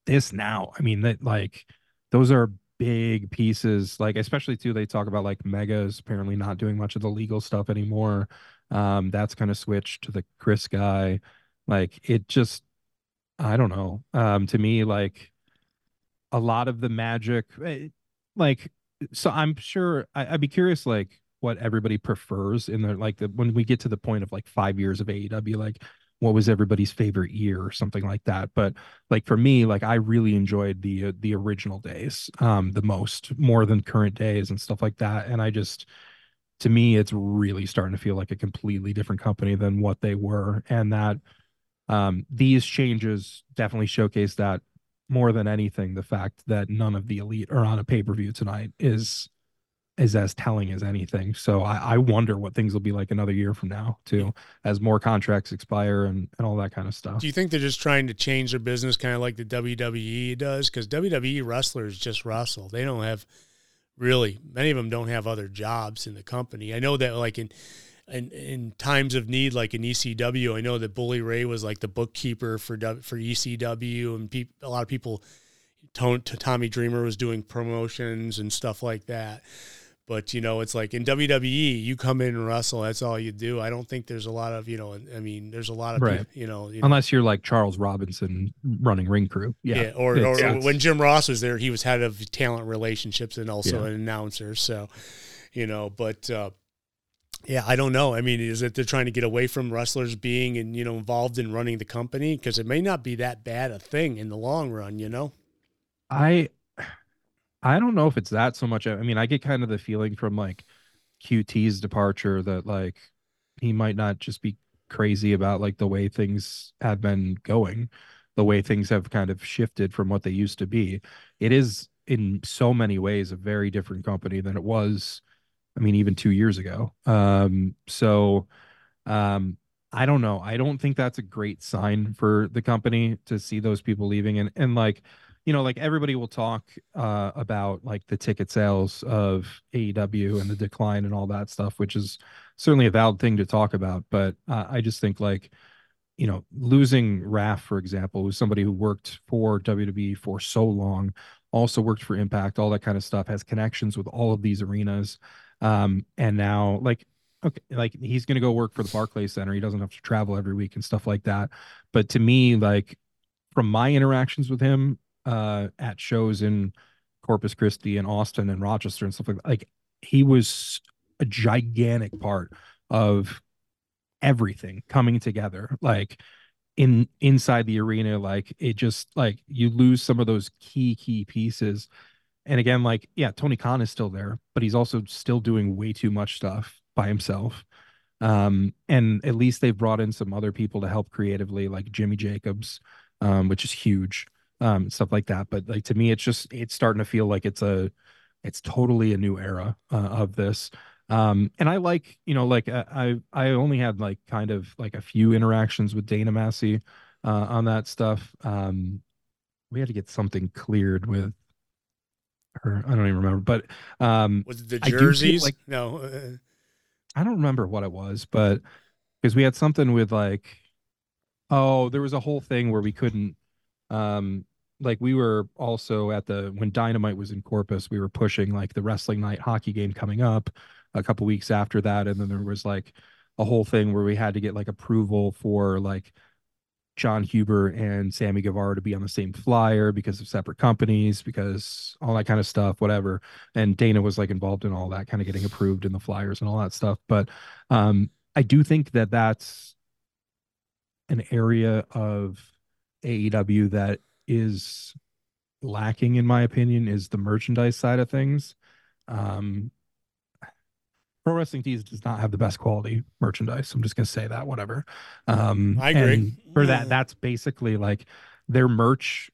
this now i mean that like those are big pieces. Like especially too they talk about like Megha's apparently not doing much of the legal stuff anymore. Um that's kind of switched to the chris guy. Like it just i don't know. Um to me like a lot of the magic eh, like so I'm sure I, would be curious, like what everybody prefers in the like the when we get to the point of like five years of AEW, like what was everybody's favorite year or something like that. But like for me, like I really enjoyed the uh, the original days um the most, more than current days and stuff like that. And I just to me, it's really starting to feel like a completely different company than what they were, and that um these changes definitely showcase that more than anything, the fact that none of the elite are on a pay per view tonight is is as telling as anything. So I, I wonder what things will be like another year from now too, as more contracts expire and, and all that kind of stuff. Do you think they're just trying to change their business kind of like the WWE does? Because WWE wrestlers just wrestle. They don't have really many of them don't have other jobs in the company. I know that like in in, in times of need, like in ECW, I know that Bully Ray was like the bookkeeper for for ECW, and pe- a lot of people, Tommy Dreamer was doing promotions and stuff like that. But you know, it's like in WWE, you come in and wrestle. That's all you do. I don't think there's a lot of you know. I mean, there's a lot of right. you, know, you know, unless you're like Charles Robinson running ring crew. Yeah, yeah or, or when Jim Ross was there, he was head of talent relationships and also yeah. an announcer. So, you know, but uh, yeah, I don't know. I mean, is it they're trying to get away from wrestlers being and you know involved in running the company because it may not be that bad a thing in the long run, you know? I I don't know if it's that so much. I mean, I get kind of the feeling from like QT's departure that like he might not just be crazy about like the way things have been going, the way things have kind of shifted from what they used to be. It is in so many ways a very different company than it was I mean, even two years ago. Um, so um, I don't know. I don't think that's a great sign for the company to see those people leaving. And and like, you know, like everybody will talk uh, about like the ticket sales of AEW and the decline and all that stuff, which is certainly a valid thing to talk about. But uh, I just think like, you know, losing Raf, for example, who's somebody who worked for WWE for so long, also worked for Impact, all that kind of stuff, has connections with all of these arenas. Um, and now like okay, like he's gonna go work for the Barclays Center. He doesn't have to travel every week and stuff like that. But to me, like from my interactions with him uh at shows in Corpus Christi and Austin and Rochester and stuff like that, like he was a gigantic part of everything coming together. Like in inside the arena, like it just like you lose some of those key key pieces and again, like, yeah, Tony Khan is still there, but he's also still doing way too much stuff by himself. Um, and at least they've brought in some other people to help creatively, like Jimmy Jacobs, um, which is huge, um, stuff like that. But like to me, it's just it's starting to feel like it's a it's totally a new era uh, of this. Um, and I like, you know, like uh, I I only had like kind of like a few interactions with Dana Massie uh, on that stuff. Um, we had to get something cleared with or I don't even remember. But um, was it the jerseys? Like no, uh, I don't remember what it was, but because we had something with like, oh, there was a whole thing where we couldn't. Um, like we were also at the when Dynamite was in Corpus, we were pushing like the wrestling night hockey game coming up a couple weeks after that, and then there was like a whole thing where we had to get like approval for like Jon Huber and Sammy Guevara to be on the same flyer because of separate companies, because all that kind of stuff, whatever. And Dana was like involved in all that, kind of getting approved in the flyers and all that stuff. But um, I do think that that's an area of AEW that is lacking, in my opinion, is the merchandise side of things. Um, Pro Wrestling Tees does not have the best quality merchandise. I'm just gonna say that. Whatever. Um, I agree. for that, that's basically like their merch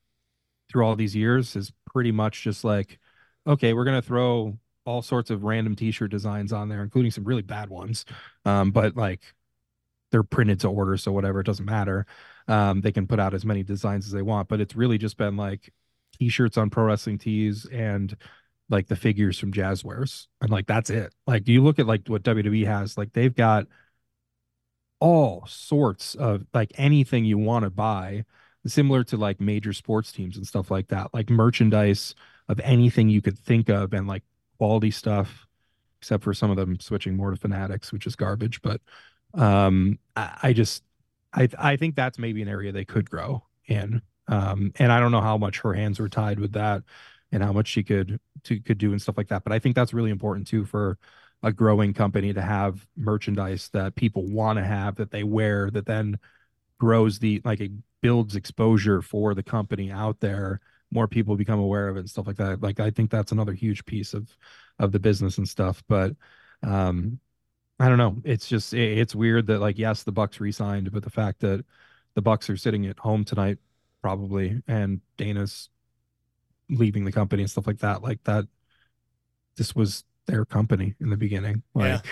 through all these years is pretty much just like, okay, we're gonna throw all sorts of random T-shirt designs on there, including some really bad ones. Um, but like they're printed to order, so whatever, it doesn't matter. Um, they can put out as many designs as they want, but it's really just been like T-shirts on Pro Wrestling Tees and like the figures from Jazwares, and like that's it. Like you look at like what WWE has, like they've got all sorts of like anything you want to buy, similar to like major sports teams and stuff like that, like merchandise of anything you could think of, and like quality stuff, except for some of them switching more to Fanatics, which is garbage. But um, I, I just I I think that's maybe an area they could grow in. Um, and I don't know how much her hands were tied with that and how much she could to could do and stuff like that. But I think that's really important too for a growing company to have merchandise that people want to have that they wear that then grows the like it builds exposure for the company out there. More people become aware of it and stuff like that. Like i think that's another huge piece of of the business and stuff. But um i don't know. It's just it, it's weird that like yes the bucks re-signed but the fact that the bucks are sitting at home tonight probably and dana's leaving the company and stuff like that like that this was their company in the beginning like Yeah.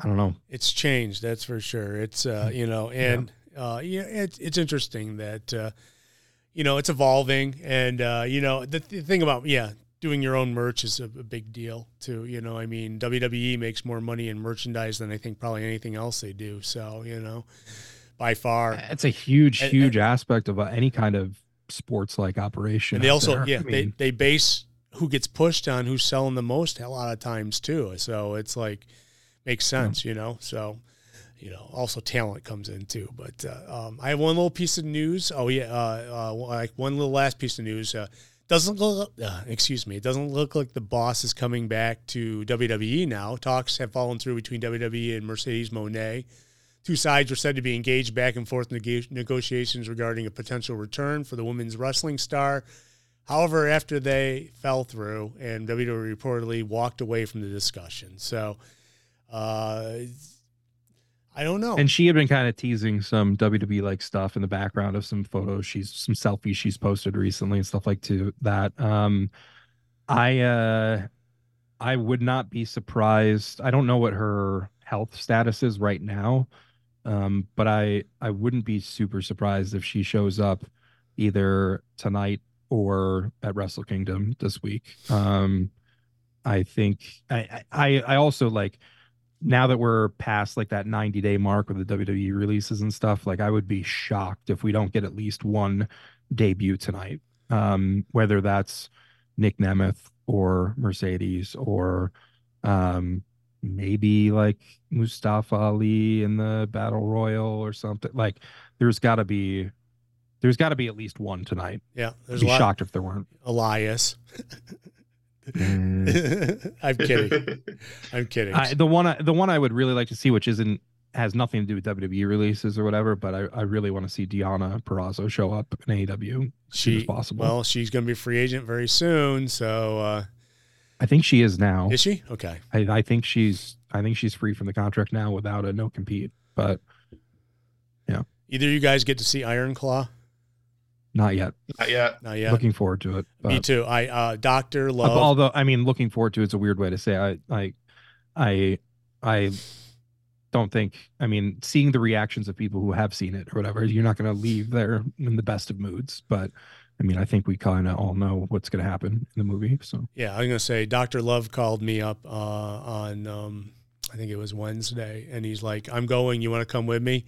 i don't know. It's changed that's for sure. It's uh you know and uh yeah it's it's interesting that uh you know it's evolving and uh you know the, the thing about yeah doing your own merch is a, a big deal too you know i mean wwe makes more money in merchandise than i think probably anything else they do so you know by far. It's a huge And- huge aspect of uh, any kind of sports like operation and they also there. yeah I they, mean, they base who gets pushed on who's selling the most a lot of times too. So it's like makes sense you know? So you know also talent comes in too. But uh, um, i have one little piece of news. Oh yeah uh, uh, like one little last piece of news. Uh, doesn't look uh, excuse me it doesn't look like the boss is coming back to wwe now. Talks have fallen through between wwe and mercedes moné Two sides were said to be engaged back and forth neg- negotiations regarding a potential return for the women's wrestling star. However, after they fell through, and WWE reportedly walked away from the discussion. So, uh, I don't know. and she had been kind of teasing some WWE like stuff in the background of some photos she's some selfies she's posted recently and stuff like to that. Um I uh I would not be surprised. I don't know what her health status is right now. Um but I I wouldn't be super surprised if she shows up either tonight or at Wrestle Kingdom this week. Um I think I I I also like now that we're past like that 90 day mark with the WWE releases and stuff, like I would be shocked if we don't get at least one debut tonight. Um, whether that's Nick Nemeth or Mercedes or um maybe like Mustafa Ali in the battle royal or something. Like there's gotta be there's gotta be at least one tonight. yeah, I'd there's be a lot. shocked if there weren't. Elias. Mm. I'm kidding. I'm kidding. I, the one I, the one I would really like to see, which isn't has nothing to do with WWE releases or whatever, but I, I really want to see Deonna Purrazzo show up in AEW as soon as she possible. well, she's going to be free agent very soon. So uh, I think she is now. is she okay? I, I think she's I think she's free from the contract now without a no compete, but yeah, Either you guys get to see Iron Claw? not yet. Not yet. Not yet. Looking forward to it. Me But, too. I uh, Doctor Love. although I mean, looking forward to it's a weird way to say. I I I I don't think. I mean, seeing the reactions of people who have seen it or whatever, you're not going to leave there in the best of moods. But I mean, I think we kind of all know what's going to happen in the movie. So Yeah, I'm gonna say Dr. Love called me up uh, on um, I think it was Wednesday, and he's like, "I'm going. You want to come with me?"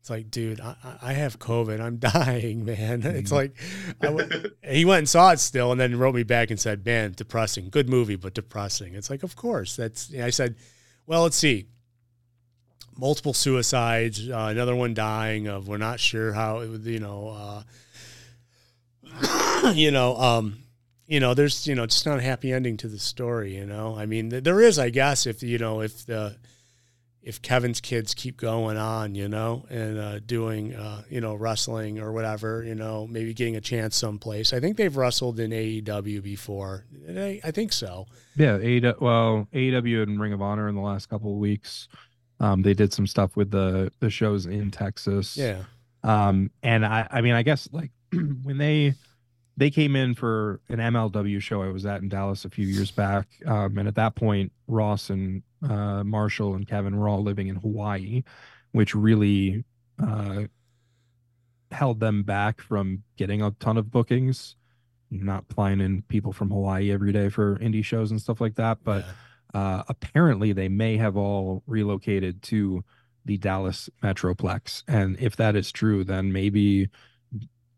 It's like, dude, I, I have COVID. I'm dying, man. It's like, I w- he went and saw it still, and then wrote me back and said, "Man, depressing. Good movie, but depressing." It's like, of course. That's. I said, well, let's see. Multiple suicides, uh, another one dying of. We're not sure how. It, would- you know. Uh, you know. Um, you know, there's, you know, just not a happy ending to the story, you know. I mean, th- there is, I guess, if you know, if the if Kevin's kids keep going on, you know, and uh, doing, uh, you know, wrestling or whatever, you know, maybe getting a chance someplace. I think they've wrestled in AEW before. I, I think so. yeah, AEW, well, AEW and Ring of Honor in the last couple of weeks, um, they did some stuff with the the shows in Texas. Yeah. Um, and I, I mean, I guess like when they they came in for an MLW show I was at in Dallas a few years back, um, and at that point, Ross and uh, Marshall and Kevin were all living in Hawaii, which really uh, held them back from getting a ton of bookings. Not flying in people from Hawaii every day for indie shows and stuff like that, but Yeah. uh, apparently they may have all relocated to the Dallas Metroplex. And if that is true, then maybe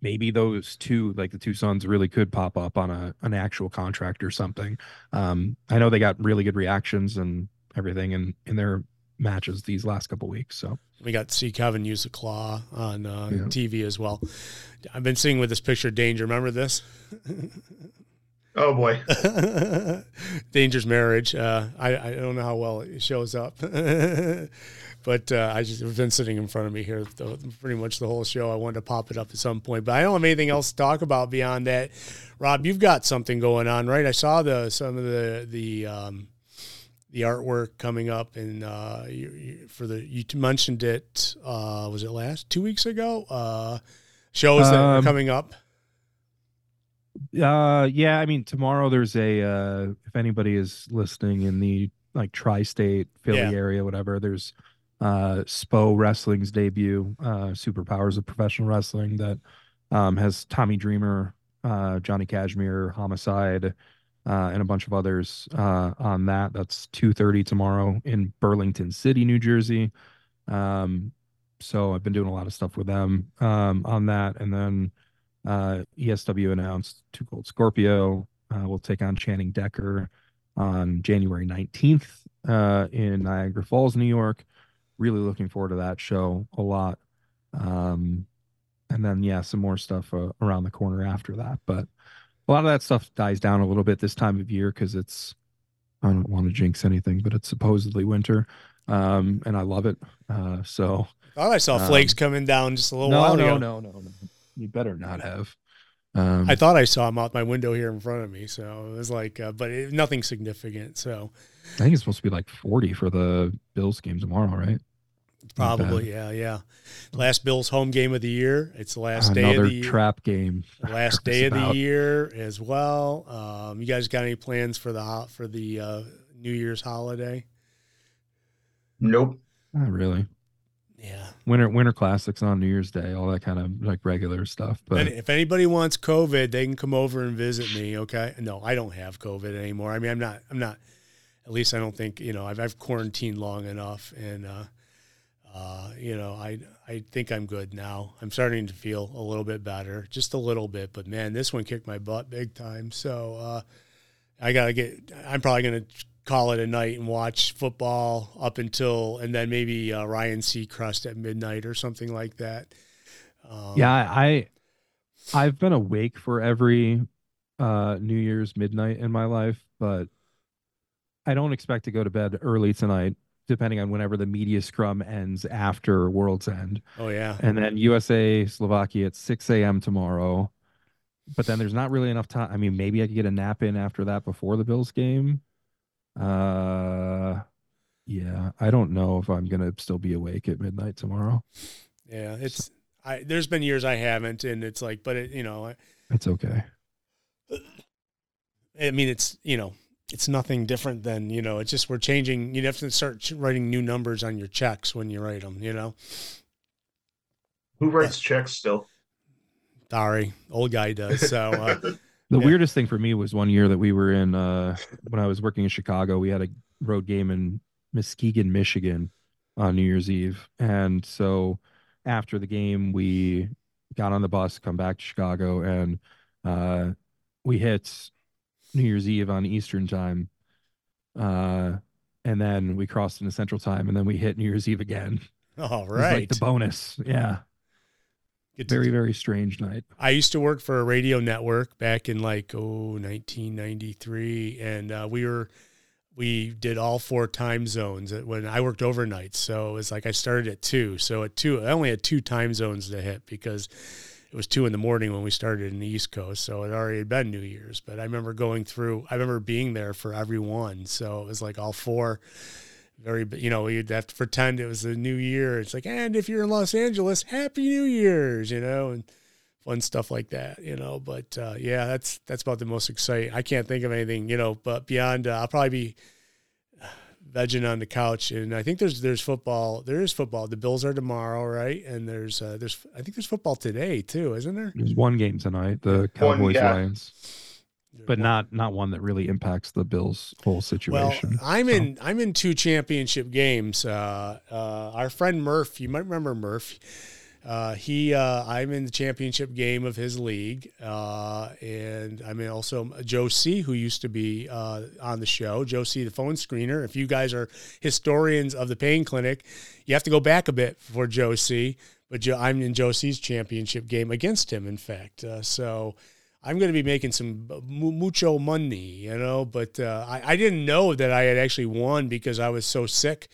maybe those two, like the two sons, really could pop up on a an actual contract or something. Um, I know they got really good reactions and everything in in their matches these last couple weeks. So we got to see Kevin use a claw on uh, Yeah. TV as well. I've been seeing with this picture, Danger. Remember this? Oh boy. Dangerous Marriage. Uh, I, I don't know how well it shows up, but uh, I just have been sitting in front of me here the, pretty much the whole show. I wanted to pop it up at some point, but I don't have anything else to talk about beyond that. Rob, you've got something going on, right? I saw the some of the the um, the artwork coming up, and uh, you, you, for the you mentioned it. Uh, was it last two weeks ago? Uh, shows that are Um, coming up. Uh, yeah. I mean, tomorrow there's a. Uh, if anybody is listening in the like tri-state Philly Yeah. area, whatever, there's uh Spo Wrestling's debut, uh, Superpowers of Professional Wrestling that um has Tommy Dreamer, uh, Johnny Kashmere, Homicide, uh, and a bunch of others uh on that. That's two thirty tomorrow in Burlington City, New Jersey. Um, so I've been doing a lot of stuff with them um on that, and then uh, ESW announced Two Cold Scorpio uh, will take on Channing Decker on January 19th uh, in Niagara Falls, New York. Really looking forward to that show a lot. Um, and then, yeah, some more stuff uh, around the corner after that. But a lot of that stuff dies down a little bit this time of year because it's, I don't want to jinx anything, but it's supposedly winter. Um, and I love it. Uh, so, I thought I saw um, flakes coming down just a little no, while no, ago. No, no, no, no. You better not have. Um, I thought I saw him out my window here in front of me, so it was like, uh, but it, nothing significant. So I think it's supposed to be like 40 for the Bills game tomorrow, right? Probably, yeah, yeah. Last Bills home game of the year. It's the last day of the year. trap game. last day of the year as well. Um, you guys got any plans for the ho- for the uh, New Year's holiday? Nope. Not really. Yeah. Winter Winter Classics on New Year's Day, all that kind of like regular stuff. But And if anybody wants COVID, they can come over and visit me. Okay. No, I don't have COVID anymore. I mean, I'm not. I'm not. At least I don't think you know. I've I've quarantined long enough, and uh, uh, you know, I I think I'm good now. I'm starting to feel a little bit better, just a little bit. But man, this one kicked my butt big time. So uh, I gotta get. I'm probably gonna call it a night and watch football up until, and then maybe uh, Ryan Seacrest at midnight or something like that. Um, yeah, I I've been awake for every uh New Year's midnight in my life, but I don't expect to go to bed early tonight, depending on whenever the media scrum ends after World's End. Oh yeah. and then USA Slovakia at 6 a.m. tomorrow. But then there's not really enough time. I mean, maybe I could get a nap in after that before the Bills game. Uh, yeah, I don't know if I'm gonna still be awake at midnight tomorrow. Yeah, it's I. There's been years I haven't, and it's like, but it, you know, It's okay. I mean, it's you know, it's nothing different than you know. It's just we're changing. You have to start writing new numbers on your checks when you write them. You know, Who writes checks still? sorry, old guy does. So uh, The Yeah. weirdest thing for me was one year that we were in uh when I was working in Chicago, we had a road game in Muskegon, Michigan on New Year's Eve. And so after the game we got on the bus, come back to Chicago and uh we hit New Year's Eve on Eastern time. Uh and then we crossed into Central Time and then we hit New Year's Eve again. All right, like the bonus. Yeah. To Very, very strange night. I used to work for a radio network back in like oh 1993, and uh, we were we did all four time zones when I worked overnight. So it was like I started at two. So at two, I only had two time zones to hit because it was two in the morning when we started in the East Coast. So it already had been New Year's. But I remember going through. I remember being there for every one. So it was like all four. Very, you know, you'd have to pretend it was the new year. It's like, and if you're in Los Angeles, Happy New Year's, you know, and fun stuff like that, you know. But uh, yeah, that's that's about the most exciting. I can't think of anything, you know. But beyond, uh, I'll probably be vegging on the couch, and I think there's there's football. There is football. The Bills are tomorrow, right? And there's uh, there's I think there's football today too, isn't there? There's one game tonight, the One, Cowboys yeah. Lions. But not not one that really impacts the Bills' whole situation. Well. I'm So, in I'm in two championship games. Uh, uh, our friend Murph, you might remember Murph. Uh, he, uh, I'm in the championship game of his league, uh, and I'm in also Joe C, who used to be uh, on the show. Joe C, the phone screener. If you guys are historians of the pain clinic, you have to go back a bit for Joe C. But Joe, I'm in Joe C's championship game against him. In fact, uh, so I'm going to be making some mucho money, you know. But uh, I, I didn't know that I had actually won because I was so sick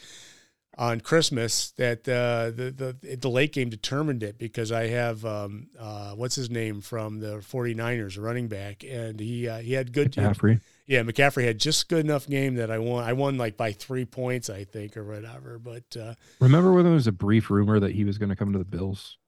on Christmas that uh, the, the the late game determined it because I have um, uh, what's his name from the 49ers, running back, and he uh, he had good. McCaffrey. Yeah, McCaffrey had just good enough game that I won. I won like by three points, I think, or whatever. But uh, remember when there was a brief rumor that he was going to come to the Bills?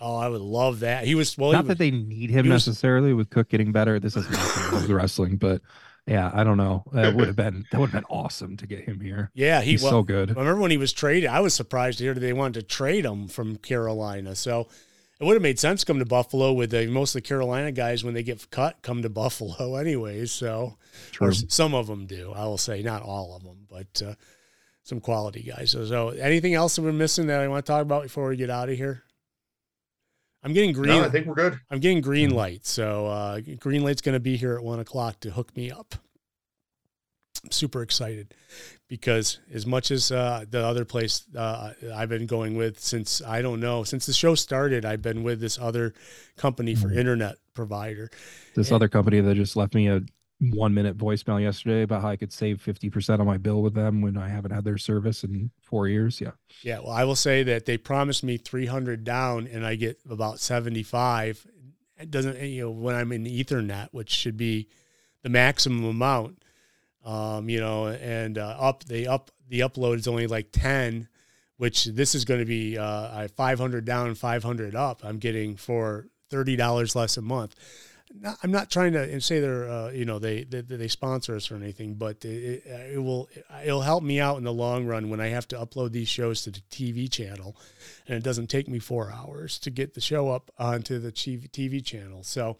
Oh, I would love that. He was well. Not was, that they need him was, necessarily with Cook getting better. This is not the wrestling, but yeah, I don't know. That would have been that would have been awesome to get him here. Yeah, he, he's well, so good. I remember when he was traded? I was surprised to hear that they wanted to trade him from Carolina. So it would have made sense to come to Buffalo with the, most of the Carolina guys when they get cut come to Buffalo anyways. So some of them do. I will say not all of them, but uh, some quality guys. So, so anything else that we're missing that I want to talk about before we get out of here? I'm getting green. No, I think we're good. I'm getting Greenlight. So uh, Greenlight's going to be here at one o'clock to hook me up. I'm super excited because as much as uh, the other place uh, I've been going with since I don't know since the show started, I've been with this other company for Mhm. internet provider. This And- other company that just left me a one minute voicemail yesterday about how I could save 50% on my bill with them when I haven't had their service in four years. Yeah. Yeah, well, I will say that they promised me 300 down, and I get about 75. It doesn't, you know, when I'm in Ethernet, which should be the maximum amount, um, you know, and uh, up they up the upload is only like 10, which this is going to be uh, I 500 down, 500 up. I'm getting for thirty dollars less a month. Not, I'm not trying to say they're, uh, you know, they, they they sponsor us or anything, but it, it will it'll help me out in the long run when I have to upload these shows to the TV channel, and it doesn't take me four hours to get the show up onto the TV channel. So.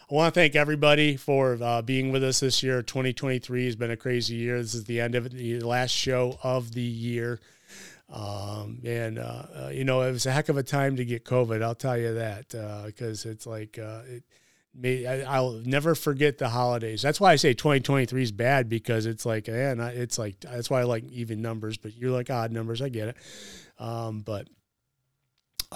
I want to thank everybody for uh, being with us this year. 2023 has been a crazy year. This is the end of it, the last show of the year. Um, and, uh, uh, you know, it was a heck of a time to get COVID. I'll tell you that, because it's like, it, May, I, will never forget the holidays. That's why I say 2023 is bad because it's like, man, it's like that's why I like even numbers, but you're like odd numbers. I get it. Um, but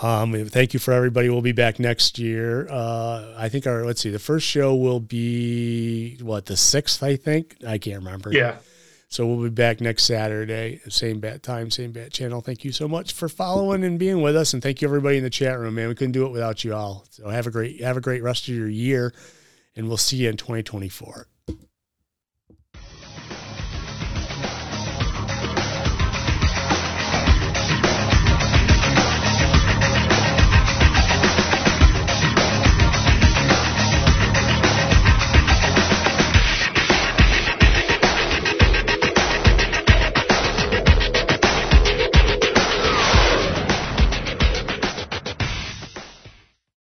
um, thank you for everybody. We'll be back next year. Uh, I think our let's see, the first show will be what the sixth. I think I can't remember. Yeah. So we'll be back next Saturday, same bat time, same bat channel. Thank you so much for following and being with us, and thank you everybody in the chat room, man. We couldn't do it without you all. So have a great have a great rest of your year, and we'll see you in 2024.